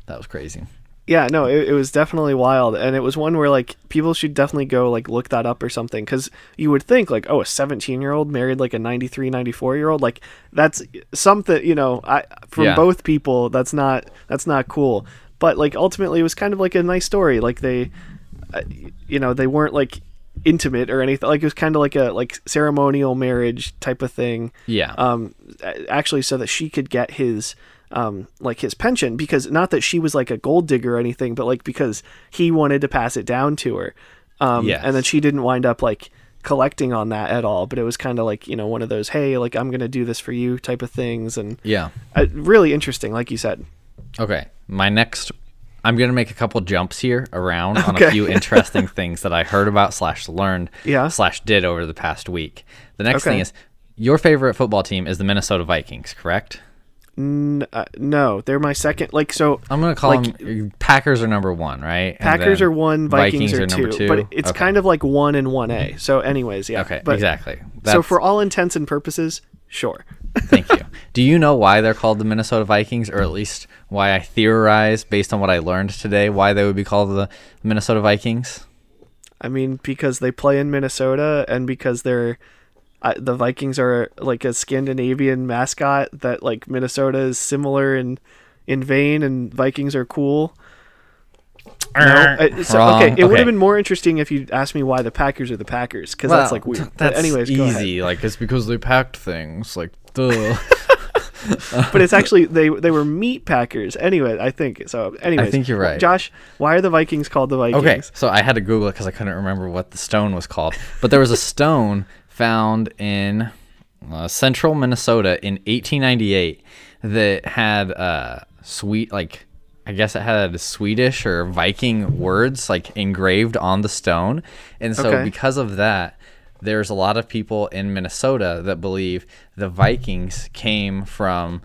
That was crazy yeah, no, it, it was definitely wild, and it was one where like people should definitely go like look that up or something, because you would think like, oh, a 17 year old married like a 93, 94 year old, like that's something, you know, I from Yeah. both people, that's not that's not cool, but like ultimately it was kind of like a nice story, like they, uh, you know, they weren't like intimate or anything, like it was kind of like a like ceremonial marriage type of thing, yeah. Um actually so that she could get his um like his pension because not that she was like a gold digger or anything but like because he wanted to pass it down to her um Yes. and then she didn't wind up like collecting on that at all but it was kind of like you know one of those hey like i'm gonna do this for you type of things and yeah uh, really interesting like you said Okay, my next, I'm gonna make a couple jumps here around on Okay. a few [laughs] interesting things that I heard about slash learned Yeah. slash did over the past week. The next Okay. thing is your favorite football team is the Minnesota Vikings, correct? N- uh, no, they're my second. Like so, I'm gonna call Like- them Packers are number one, right? And Packers are one, Vikings, are, number two, two. but it's Okay. kind of like one and one A. So, anyways, yeah. okay, but, exactly. So, for all intents and purposes, sure. [laughs] Thank you. Do you know why they're called the Minnesota Vikings, or at least why I theorize based on what I learned today why they would be called the Minnesota Vikings? I mean, because they play in Minnesota, and because they're uh, the Vikings are like a Scandinavian mascot that like Minnesota is similar in in vein, and Vikings are cool. No, uh, so- okay, it would have been more interesting if you asked me why the Packers are the Packers, because that's like weird. But That's anyways, go ahead. easy. Like it's because they packed things. Like duh. [laughs] but it's actually they they were meat packers anyway. I think so. Anyways, I think you're right. Josh. Why are the Vikings called the Vikings? Okay, so I had to Google it because I couldn't remember what the stone was called. But there was a stone found in uh, central Minnesota in 1898 that had uh, sweet, like, I guess it had Swedish or Viking words like engraved on the stone. And so, Okay. because of that, there's a lot of people in Minnesota that believe the Vikings came from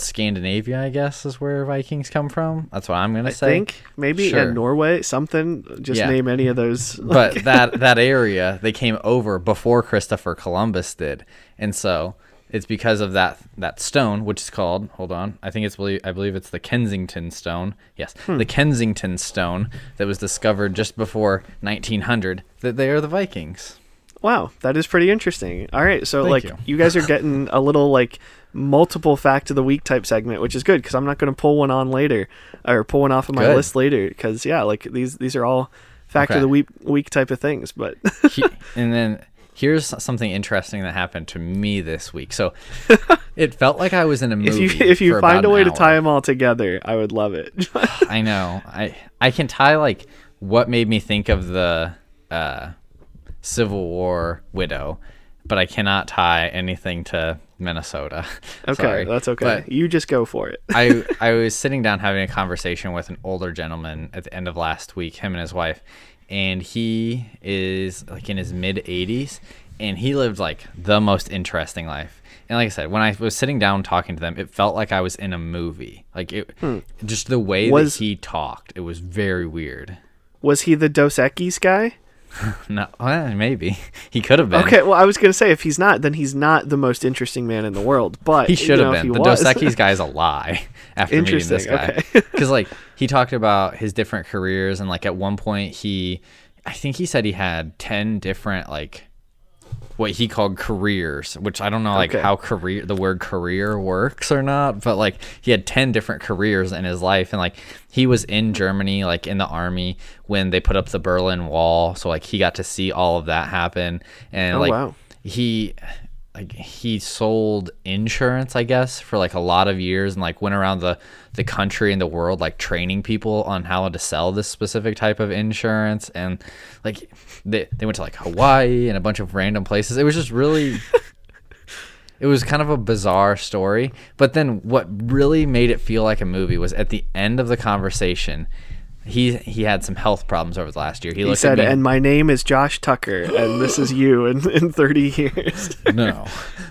Scandinavia, I guess, is where Vikings come from. That's what I'm going to I say. think maybe Sure. in Norway something. Just Yeah. name any of those. [laughs] but that that area they came over before Christopher Columbus did, and so it's because of that that stone, which is called hold on, I think it's I believe it's the Kensington stone. Yes, Hmm. the Kensington stone that was discovered just before 1900. That they are the Vikings. Wow, that is pretty interesting. All right, so Thank like you. you. guys are getting [laughs] a little like multiple fact of the week type segment, which is good because I'm not going to pull one on later or pull one off of my Good. list later because yeah, like these these are all fact Okay. of the week week type of things. But He- [laughs] and then here's something interesting that happened to me this week. So [laughs] it felt like I was in a movie. if you if you find a way to tie them all together, I would love it. [sighs] I know. I I can tie like what made me think of the uh, Civil War widow, but I cannot tie anything to Minnesota. [laughs] okay, Sorry. that's okay. But you just go for it. I [laughs] I was sitting down having a conversation with an older gentleman at the end of last week, him and his wife, and he is like in his mid 80s and he lived like the most interesting life. And like I said, when I was sitting down talking to them, it felt like I was in a movie. Like it hmm. just the way Was- that he talked, it was very weird. Was he the Dos Equis guy? [laughs] No, well, maybe [laughs] he could have been. Okay, well, I was gonna say if he's not, then he's not the most interesting man in the world. But He should you have know, if been. he The was- Dos Equis guy is a [laughs] lie. After meeting this guy, okay. because like he talked about his different careers, and like at one point he, I think he said he had ten different like, what he called careers, which I don't know like Okay. how career the word career works or not, but like he had ten different careers in his life, and like he was in Germany, like in the army when they put up the Berlin Wall, so like he got to see all of that happen, and Oh, like wow. he like he sold insurance i guess for like a lot of years and like went around the the country and the world like training people on how to sell this specific type of insurance. And like they, they went to like hawaii and a bunch of random places. It was just really [laughs] it was kind of a bizarre story. But then what really made it feel like a movie was at the end of the conversation he he had some health problems over the last year he, He looked said, at me "And my name is Josh Tucker, and this is you in, in 30 years." [laughs] no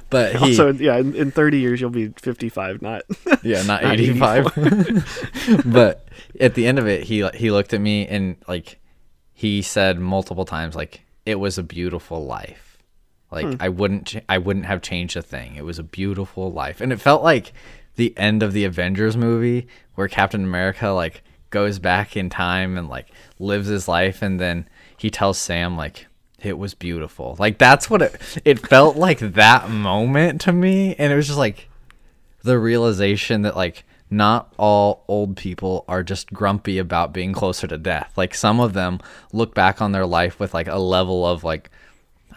but he also, yeah, in, in 30 years you'll be 55, not. Yeah, not, [laughs] Not 85. [laughs] but at the end of it, he he looked at me and like he said multiple times like it was a beautiful life. Like hmm. I wouldn't ch- I wouldn't have changed a thing. It was a beautiful life. And it felt like the end of the Avengers movie where Captain America like goes back in time and like lives his life and then he tells Sam like it was beautiful. Like that's what it it felt like that moment to me and it was just like the realization that like not all old people are just grumpy about being closer to death. Like some of them look back on their life with like a level of like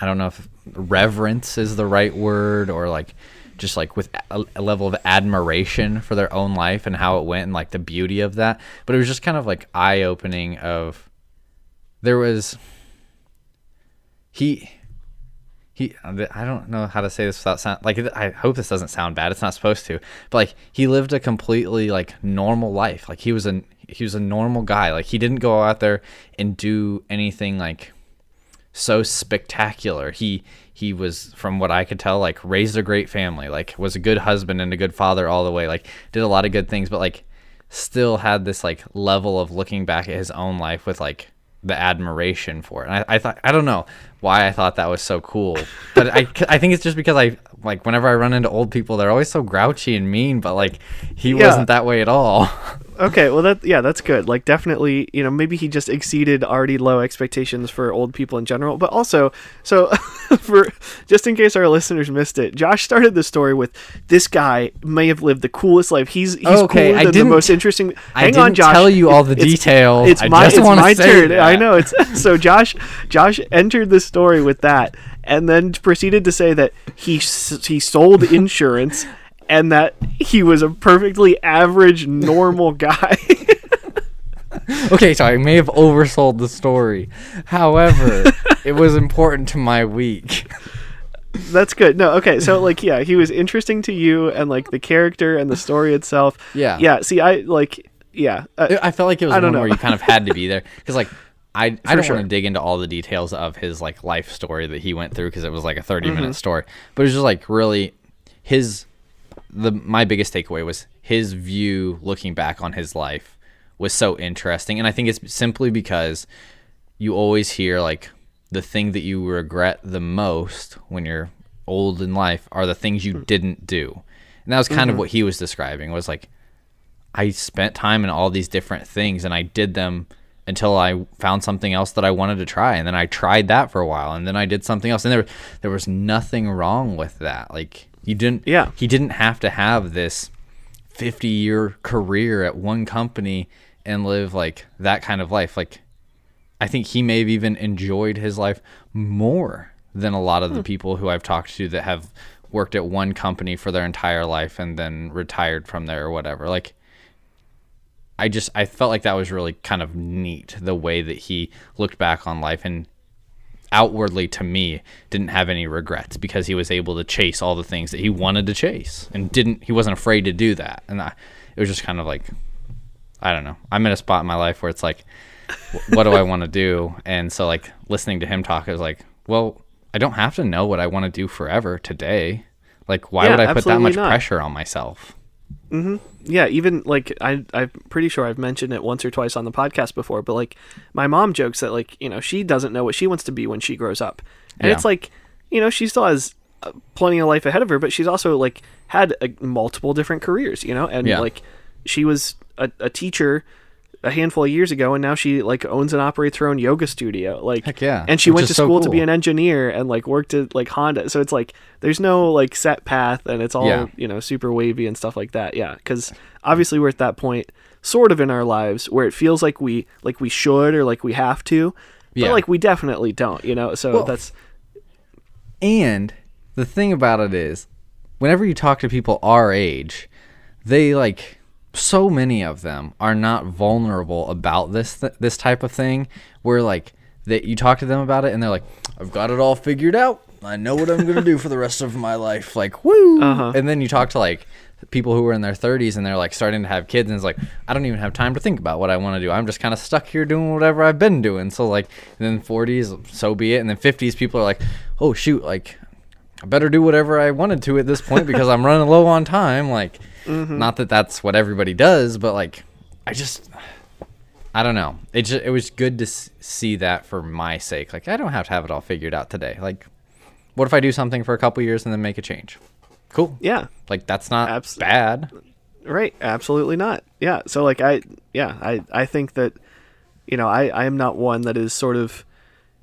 I don't know if reverence is the right word or like just like with a, a level of admiration for their own life and how it went and like the beauty of that. But it was just kind of like eye opening of there was he he uh, I don't know how to say this without sound like I hope this doesn't sound bad. It's not supposed to. But like he lived a completely like normal life. Like he was a he was a normal guy. Like he didn't go out there and do anything like so spectacular. He he was from what I could tell like raised a great family, like was a good husband and a good father all the way, like did a lot of good things, but like still had this like level of looking back at his own life with like the admiration for it. And I, I thought I don't know why I thought that was so cool, but I, [laughs] I think it's just because I like whenever I run into old people, they're always so grouchy and mean, but like he Yeah. wasn't that way at all. [laughs] Okay, well that yeah, that's good. Like definitely, you know, maybe he just exceeded already low expectations for old people in general, but also so [laughs] for just in case our listeners missed it, Josh started the story with this guy may have lived the coolest life. He's he's Okay, I than the didn't- most interesting. I Hang didn't on, Josh. tell you all the It's- details. It's I my just it's my say turn. I know it's [laughs] so Josh Josh entered the story with that and then proceeded to say that he he sold insurance and that he was a perfectly average normal guy. [laughs] okay, so I may have oversold the story. However, [laughs] it was important to my week. That's good. No, okay. So like yeah, he was interesting to you and like the character and the story itself. Yeah. Yeah, see I like yeah. Uh, I felt like it was I don't one know. where you kind of had to be there because like I [laughs] I don't sure. want to dig into all the details of his like life story that he went through because it was like a 30 Mm-hmm. minute story, but it was just like really his the my biggest takeaway was his view looking back on his life was so interesting. And I think it's simply because you always hear like the thing that you regret the most when you're old in life are the things you hmm. didn't do. And that was kind of mm-hmm. what he was describing was like I spent time in all these different things and I did them until I found something else that I wanted to try. And then I tried that for a while and then I did something else. And there there was nothing wrong with that. Like you didn't Yeah. he didn't have to have this 50 year career at one company and live like that kind of life. Like I think he may have even enjoyed his life more than a lot of the hmm. people who I've talked to that have worked at one company for their entire life and then retired from there or whatever. Like I just I felt like that was really kind of neat the way that he looked back on life and outwardly to me didn't have any regrets because he was able to chase all the things that he wanted to chase and didn't he wasn't afraid to do that. And I, it was just kind of like I don't know. I'm in a spot in my life where it's like what do I want to do? And so like listening to him talk is like well I don't have to know what I want to do forever today. Like why Yeah, would I put that much not. pressure on myself yeah, even like I I'm pretty sure I've mentioned it once or twice on the podcast before, but like my mom jokes that like, you know, she doesn't know what she wants to be when she grows up. And Yeah. it's like, you know, she still has uh, plenty of life ahead of her, but she's also like had uh, multiple different careers, you know, and Yeah. like she was a, a teacher a handful of years ago and now she like owns and operates her own yoga studio like Heck yeah, and she which went to so school to be an engineer and like worked at like honda. So it's like there's no like set path and it's all Yeah. you know super wavy and stuff like that. Yeah because obviously we're at that point sort of in our lives where it feels like we like we should or like we have to but Yeah. like we definitely don't you know? So Well, that's And the thing about it is, whenever you talk to people our age, they like so many of them are not vulnerable about this th- this type of thing. Where like that you talk to them about it and they're like, "I've got it all figured out. I know what I'm gonna do for the rest of my life." Like, woo! Uh-huh. And then you talk to like people who are in their 30s and they're like starting to have kids and it's like I don't even have time to think about what I want to do. I'm just kind of stuck here doing whatever I've been doing. So like then 40s, so be it. And then 50s, people are like, oh shoot, like I better do whatever I wanted to at this point because I'm running low on time. Like, Mm-hmm. not that that's what everybody does, but like, I just, I don't know. It just, it was good to see that for my sake. Like, I don't have to have it all figured out today. Like, what if I do something for a couple years and then make a change? Cool. yeah Like, that's not Abs- bad. Right, absolutely not. Yeah, so like I yeah, I I think that you know, I I am not one that is sort of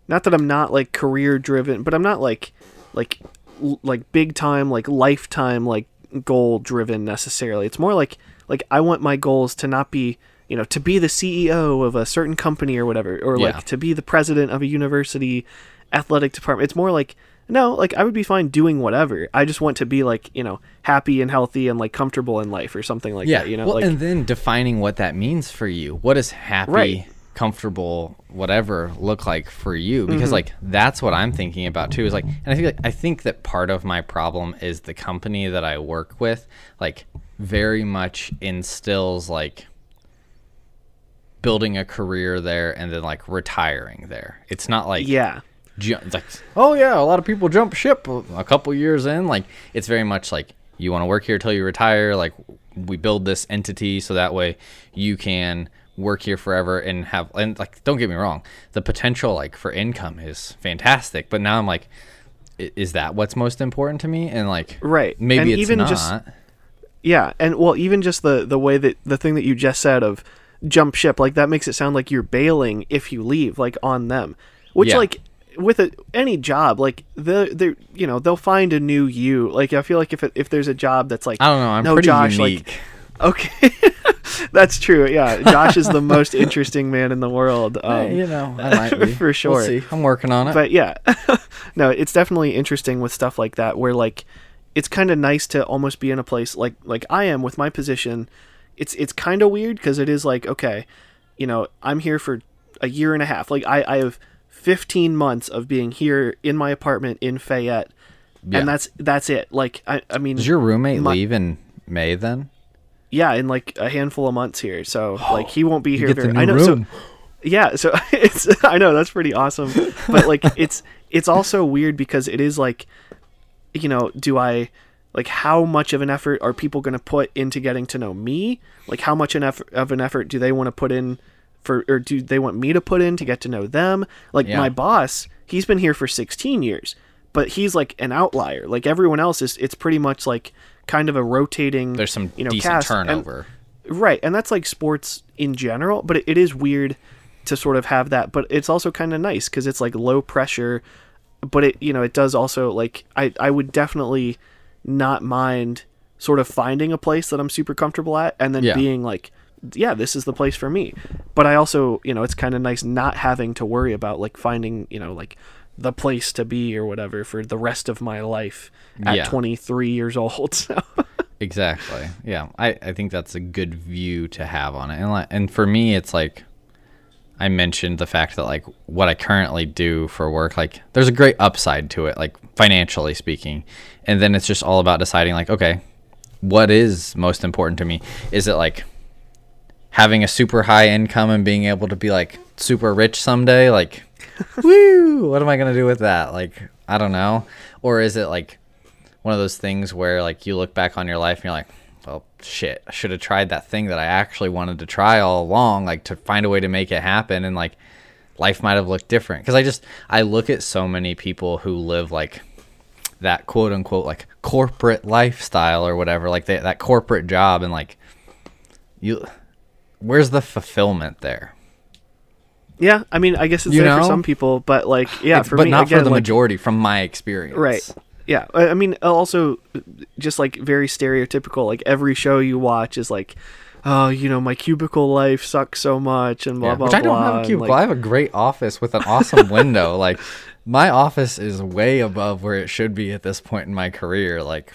not that I'm not like career driven, but I'm not like like l- like big time like lifetime like goal driven necessarily. It's more like like I want my goals to not be, you know, to be the CEO of a certain company or whatever or Yeah. like to be the president of a university athletic department. It's more like no, like I would be fine doing whatever. I just want to be like, you know, happy and healthy and like comfortable in life or something like Yeah. that, you know? well, like and then defining what that means for you. What is happy, Right. Comfortable, whatever look like for you? Mm-hmm. Because like that's what I'm thinking about too. Is like, and I think like, I think that part of my problem is the company that I work with, like, very much instills like building a career there and then like retiring there. It's not like yeah. ju- like oh yeah, a lot of people jump ship a couple years in. Like it's very much like you want to work here till you retire. Like we build this entity so that way you can work here forever and have and like don't get me wrong, the potential like for income is fantastic. But now I'm like, is that what's most important to me? And like Right. maybe And it's even not. just- Yeah, and well, even just the the way that the thing that you just said of jump ship, like that makes it sound like you're bailing if you leave, like on them. Which, Yeah. like, with a, any job, like the they you know they'll find a new you. Like I feel like if it, if there's a job that's like I don't know. I'm no pretty Josh, unique. like okay, [laughs] that's true. Yeah, Josh is the most [laughs] interesting man in the world. Um, you know, I might be. [laughs] for sure. We'll. I'm working on it. but yeah no it's definitely interesting with stuff like that where like it's kind of nice to almost be in a place like like i am with my position it's it's kind of weird because it is like okay you know i'm here for a year and a half like i i have 15 months of being here in my apartment in fayette Yeah. and that's that's it like i i mean Does your roommate my- leave in May then? Yeah in like a handful of months here so like he won't be [gasps] here very i know room. so yeah so [laughs] it's [laughs] i know that's pretty awesome but like [laughs] it's it's also weird because it is like you know do i like how much of an effort are people going to put into getting to know me like how much an effort of an effort do they want to put in for or do they want me to put in to get to know them like Yeah. my boss he's been here for 16 years but he's like an outlier like everyone else is it's pretty much like kind of a rotating There's some you know decent cast. And- turnover. Right, and that's like sports in general, but it, it is weird to sort of have that. But it's also kind of nice because it's like low pressure, but it you know it does also like I I would definitely not mind sort of finding a place that I'm super comfortable at and then Yeah. being like yeah this is the place for me but i also you know it's kind of nice not having to worry about like finding you know like the place to be or whatever for the rest of my life at Yeah. 23 years old [laughs] so Exactly. Yeah, I, I think that's a good view to have on it, and like, and for me, it's like I mentioned the fact that like what I currently do for work, like there's a great upside to it, like financially speaking, and then it's just all about deciding like, okay, what is most important to me? Is it like having a super high income and being able to be like super rich someday? Like, [laughs] woo! What am I gonna do with that? Like, I don't know. Or is it like one of those things where like you look back on your life and you're like, well, shit, I should have tried that thing that I actually wanted to try all along, like to find a way to make it happen, and like life might have looked different. Because I just I look at so many people who live like that quote unquote like corporate lifestyle or whatever, like they, that corporate job, and like you, where's the fulfillment there? Yeah, I mean, I guess it's You there for some people, but like, yeah, It's- for but me, not again, for the like, majority, from my experience. right? Yeah, I I mean, also, just like very stereotypical. Like every show you watch is like, oh, you know, my cubicle life sucks so much, and blah Yeah, blah which I don't blah. have a cubicle. like- I have a great office with an awesome [laughs] window. Like my office is way above where it should be at this point in my career. Like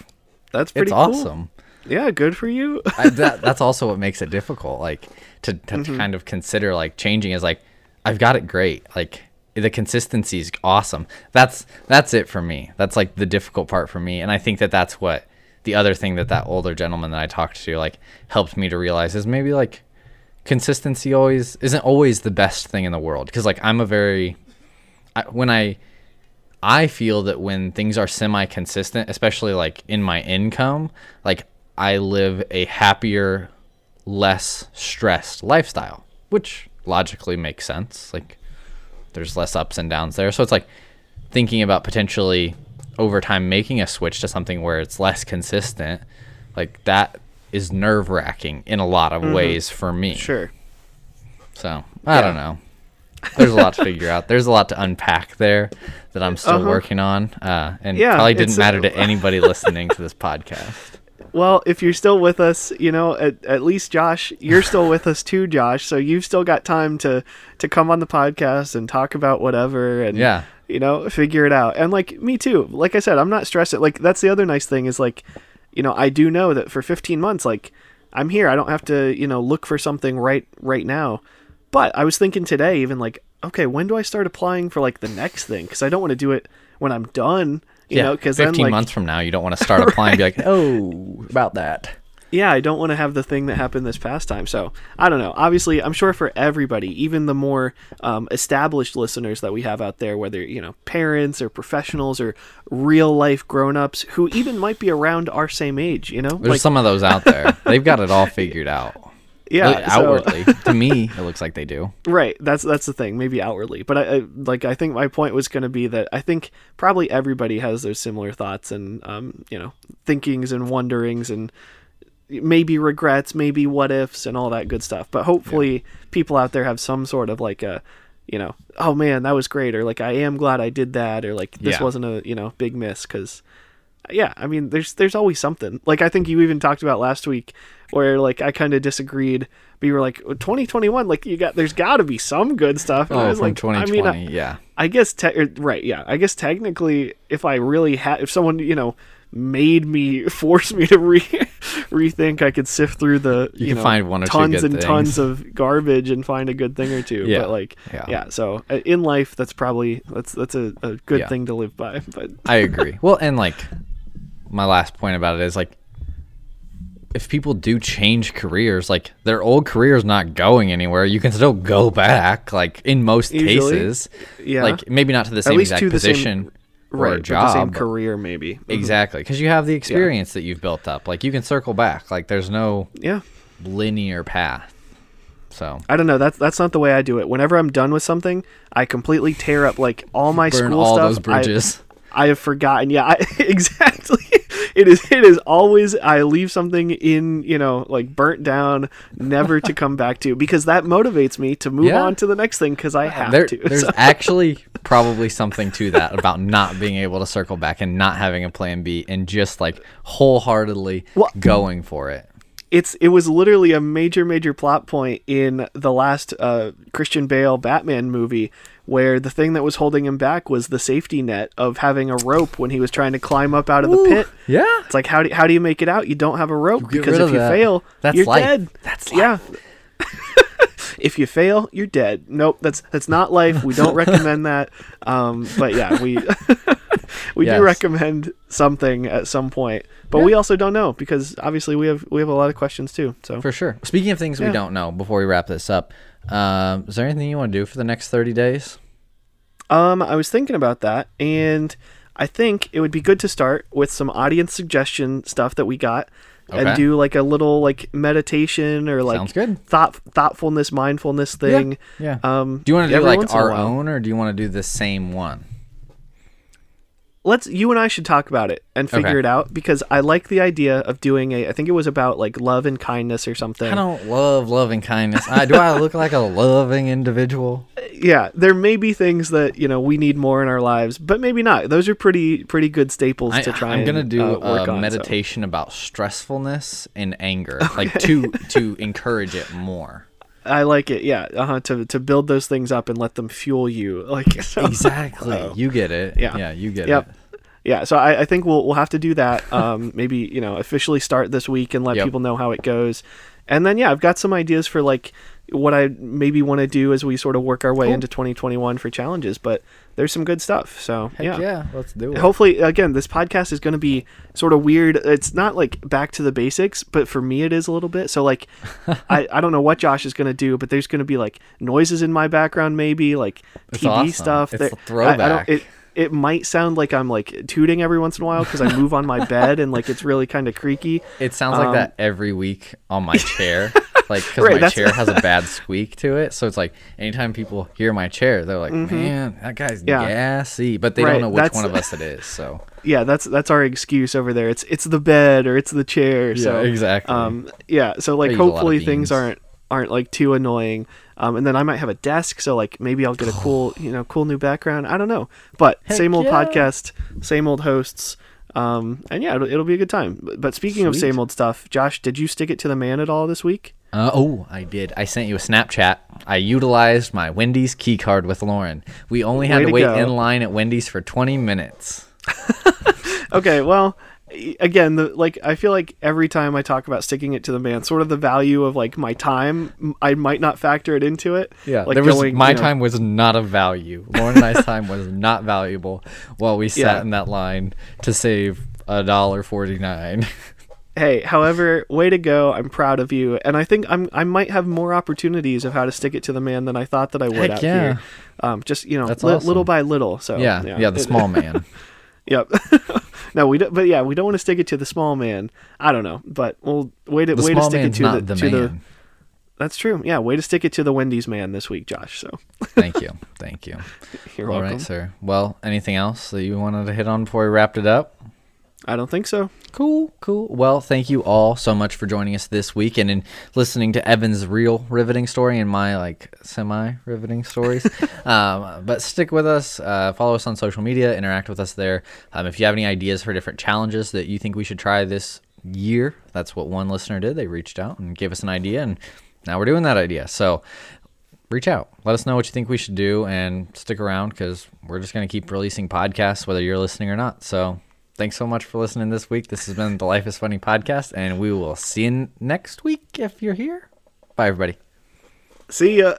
that's pretty it's cool. awesome. Yeah, good for you. I, that, [laughs] that's also what makes it difficult. Like to, to Mm-hmm. kind of consider like changing is like I've got it great. Like the consistency is awesome. That's that's it for me. That's like the difficult part for me, and I think that that's what the other thing that that older gentleman that I talked to like helped me to realize is maybe like consistency always isn't always the best thing in the world because like I'm a very I, when I I feel that when things are semi consistent, especially like in my income, like I live a happier, less stressed lifestyle, which logically makes sense. Like there's less ups and downs there. So it's like thinking about potentially over time making a switch to something where it's less consistent, like that is nerve wracking in a lot of ways for me. Sure. So I don't know. There's a lot to figure out. There's a lot to unpack there that I'm still Uh-huh. working on, uh, and Yeah, probably didn't matter uh, to anybody listening to this podcast. Well, if you're still with us, you know, at, at least Josh, you're still with us too, Josh. So you've still got time to to come on the podcast and talk about whatever and Yeah. you know, figure it out. And like me too. Like I said, I'm not stressed. Like that's the other nice thing is like, you know, I do know that for 15 months, like I'm here. I don't have to, you know, look for something right right now. But I was thinking today, even like, okay, when do I start applying for like the next thing? Because I don't want to do it when I'm done. You yeah, know, because 15 then like, months from now, you don't want to [laughs] start applying and be like, oh, about that. yeah, I don't want to have the thing that happened this past time. So I don't know. Obviously, I'm sure for everybody, even the more um, established listeners that we have out there, whether you know parents or professionals or real life grown ups who even might be around our same age, you know, There's some of those out there. [laughs] They've got it all figured out. Yeah, Like, so- outwardly, [laughs] to me, it looks like they do. Right. That's that's the thing. Maybe outwardly, but I, I like. I think my point was going to be that I think probably everybody has those similar thoughts and um, you know, thinkings and wonderings and maybe regrets, maybe what ifs and all that good stuff. But hopefully, people out there have some sort of like a, you know, oh man, that was great, or like I am glad I did that, or like this Yeah. wasn't a you know big miss because. Yeah, I mean, there's there's always something. Like I think you even talked about last week, where like I kind of disagreed, but you were like 2021, like you got there's got to be some good stuff. And I Oh, was from like, 2020, I mean, I, yeah. I guess te- er, right, yeah. I guess technically, if I really had, if someone you know made me [laughs] force me to re rethink, I could sift through the You you, can know find one or tons and things. tons of garbage and find a good thing or two. Yeah, But like, yeah. yeah. So uh, in life, that's probably that's that's a, a good Yeah. thing to live by. [laughs] But I agree. Well, and like my last point about it is like if people do change careers, like their old career is not going anywhere, you can still go back. Like in most Usually, cases, yeah. like maybe not to the same exact same- position or right, the same career maybe. Mhm. Exactly, because you have the experience that you've built up. Like you can circle back. Like there's no Yeah. linear path. So I don't know. That's that's not the way I do it. Whenever I'm done with something, I completely tear up like all my burn school all stuff. those I- bridges. I have forgotten. Yeah, I, [laughs] exactly. It is. It is always. I leave something in, you know, like burnt down, never to come back to, because that motivates me to move Yeah. on to the next thing. Because I have there, to. [laughs] there's So- actually probably something to that about not being able to circle back and not having a plan B and just like wholeheartedly Well- going for it. it's it was literally a major major plot point in the last uh, Christian Bale Batman movie where the thing that was holding him back was the safety net of having a rope when he was trying to climb up out of the Ooh, pit. Yeah. It's like how do how do you make it out? You don't have a rope because if you that. fail, That's you're life. dead. That's yeah. [laughs] if you fail, you're dead. Nope, that's that's not life. We don't recommend that. Um, but yeah, we [laughs] we Yes. do recommend something at some point, but we also don't know because obviously we have we have a lot of questions too. So For sure. Speaking of things we don't know, before we wrap this up, um, is there anything you want to do for the next 30 days? Um, I was thinking about that, and I think it would be good to start with some audience suggestion stuff that we got, Okay. and do like a little like meditation or like Sounds good. thought thoughtfulness, mindfulness thing. Yeah. Um, Do you want to do like once in a our own or do you want to do the same one? Let's you and I should talk about it and figure Okay. it out because I like the idea of doing a. I think it was about like love and kindness or something. I don't love love and kindness. I, do I look like a loving individual? [laughs] yeah, there may be things that you know we need more in our lives, but maybe not. Those are pretty pretty good staples I, to try. I'm gonna and, do uh, a on, so. meditation about stressfulness and anger, like to to [laughs] encourage it more. I like it. Yeah, uh-huh, to to build those things up and let them fuel you. Like [laughs] so- Exactly. You get it. Yeah. Yeah, you get Yep. it. Yeah, so I, I think we'll we'll have to do that. Um, [laughs] maybe you know officially start this week and let Yep. people know how it goes, and then yeah, I've got some ideas for like what I maybe want to do as we sort of work our way Cool. into 2021 for challenges. But there's some good stuff. So Heck yeah. yeah. let's do it. Hopefully, again, this podcast is going to be sort of weird. It's not like back to the basics, but for me, it is a little bit. So, like, [laughs] I, I don't know what Josh is going to do, but there's going to be like noises in my background, maybe like It's TV awesome. stuff. It's There- a I- I, throwback. don't, it, it might sound like I'm like tooting every once in a while because I move on my [laughs] bed and like it's really kind of creaky. It sounds like Um, that every week on my [laughs] chair, like because Right, my chair has a bad squeak to it. So it's like anytime people hear my chair, they're like, "Man, that guy's Mm-hmm. Yeah. gassy," but they Right, don't know which one of us it is. So Yeah, that's that's our excuse over there. It's it's the bed or it's the chair. so exactly. um yeah so like use a lot of hopefully things aren't aren't like too annoying um and then i might have a desk so like maybe i'll get a cool [sighs] you know cool new background i don't know but Heck same old yeah. podcast same old hosts um and yeah it'll, it'll be a good time but, speaking of same old stuff josh did you stick it to the man at all this week Uh, oh, I did. I sent you a Snapchat. I utilized my Wendy's key card with Lauren. We only had Way to to wait go. in line at Wendy's for 20 minutes. [laughs] okay well again the like i feel like every time i talk about sticking it to the man sort of the value of like my time i might not factor it into it yeah like there was going, my you know- time was not of value. Lauren and I's [laughs] time was not valuable while we sat Yeah. in that line to save a dollar forty nine. [laughs] hey, however, way to go! I'm proud of you, and I think I'm I might have more opportunities of how to stick it to the man than I thought that I would Heck out yeah. here. Um, just you know, li- awesome. little by little. So Yeah, yeah, the small [laughs] man. Yep. [laughs] no, we don't. But yeah, we don't want to stick it to the small man. I don't know, but we'll way to The way to stick it to the, the to the. That's true. Yeah, way to stick it to the Wendy's man this week, Josh. So [laughs] Thank you, thank you. [laughs] you're All welcome. right, sir. Well, anything else that you wanted to hit on before we wrapped it up? I don't think so. Cool, cool. Well, thank you all so much for joining us this week and in listening to Evan's real riveting story and my like semi riveting stories. [laughs] um, but stick with us, uh, follow us on social media, interact with us there. Um, if you have any ideas for different challenges that you think we should try this year, that's what one listener did. They reached out and gave us an idea, and now we're doing that idea. So reach out. Let us know what you think we should do and stick around because we're just going to keep releasing podcasts whether you're listening or not. So thanks so much for listening this week. This has been the Life is Funny podcast, and we will see you next week if you're here. Bye, everybody. See ya.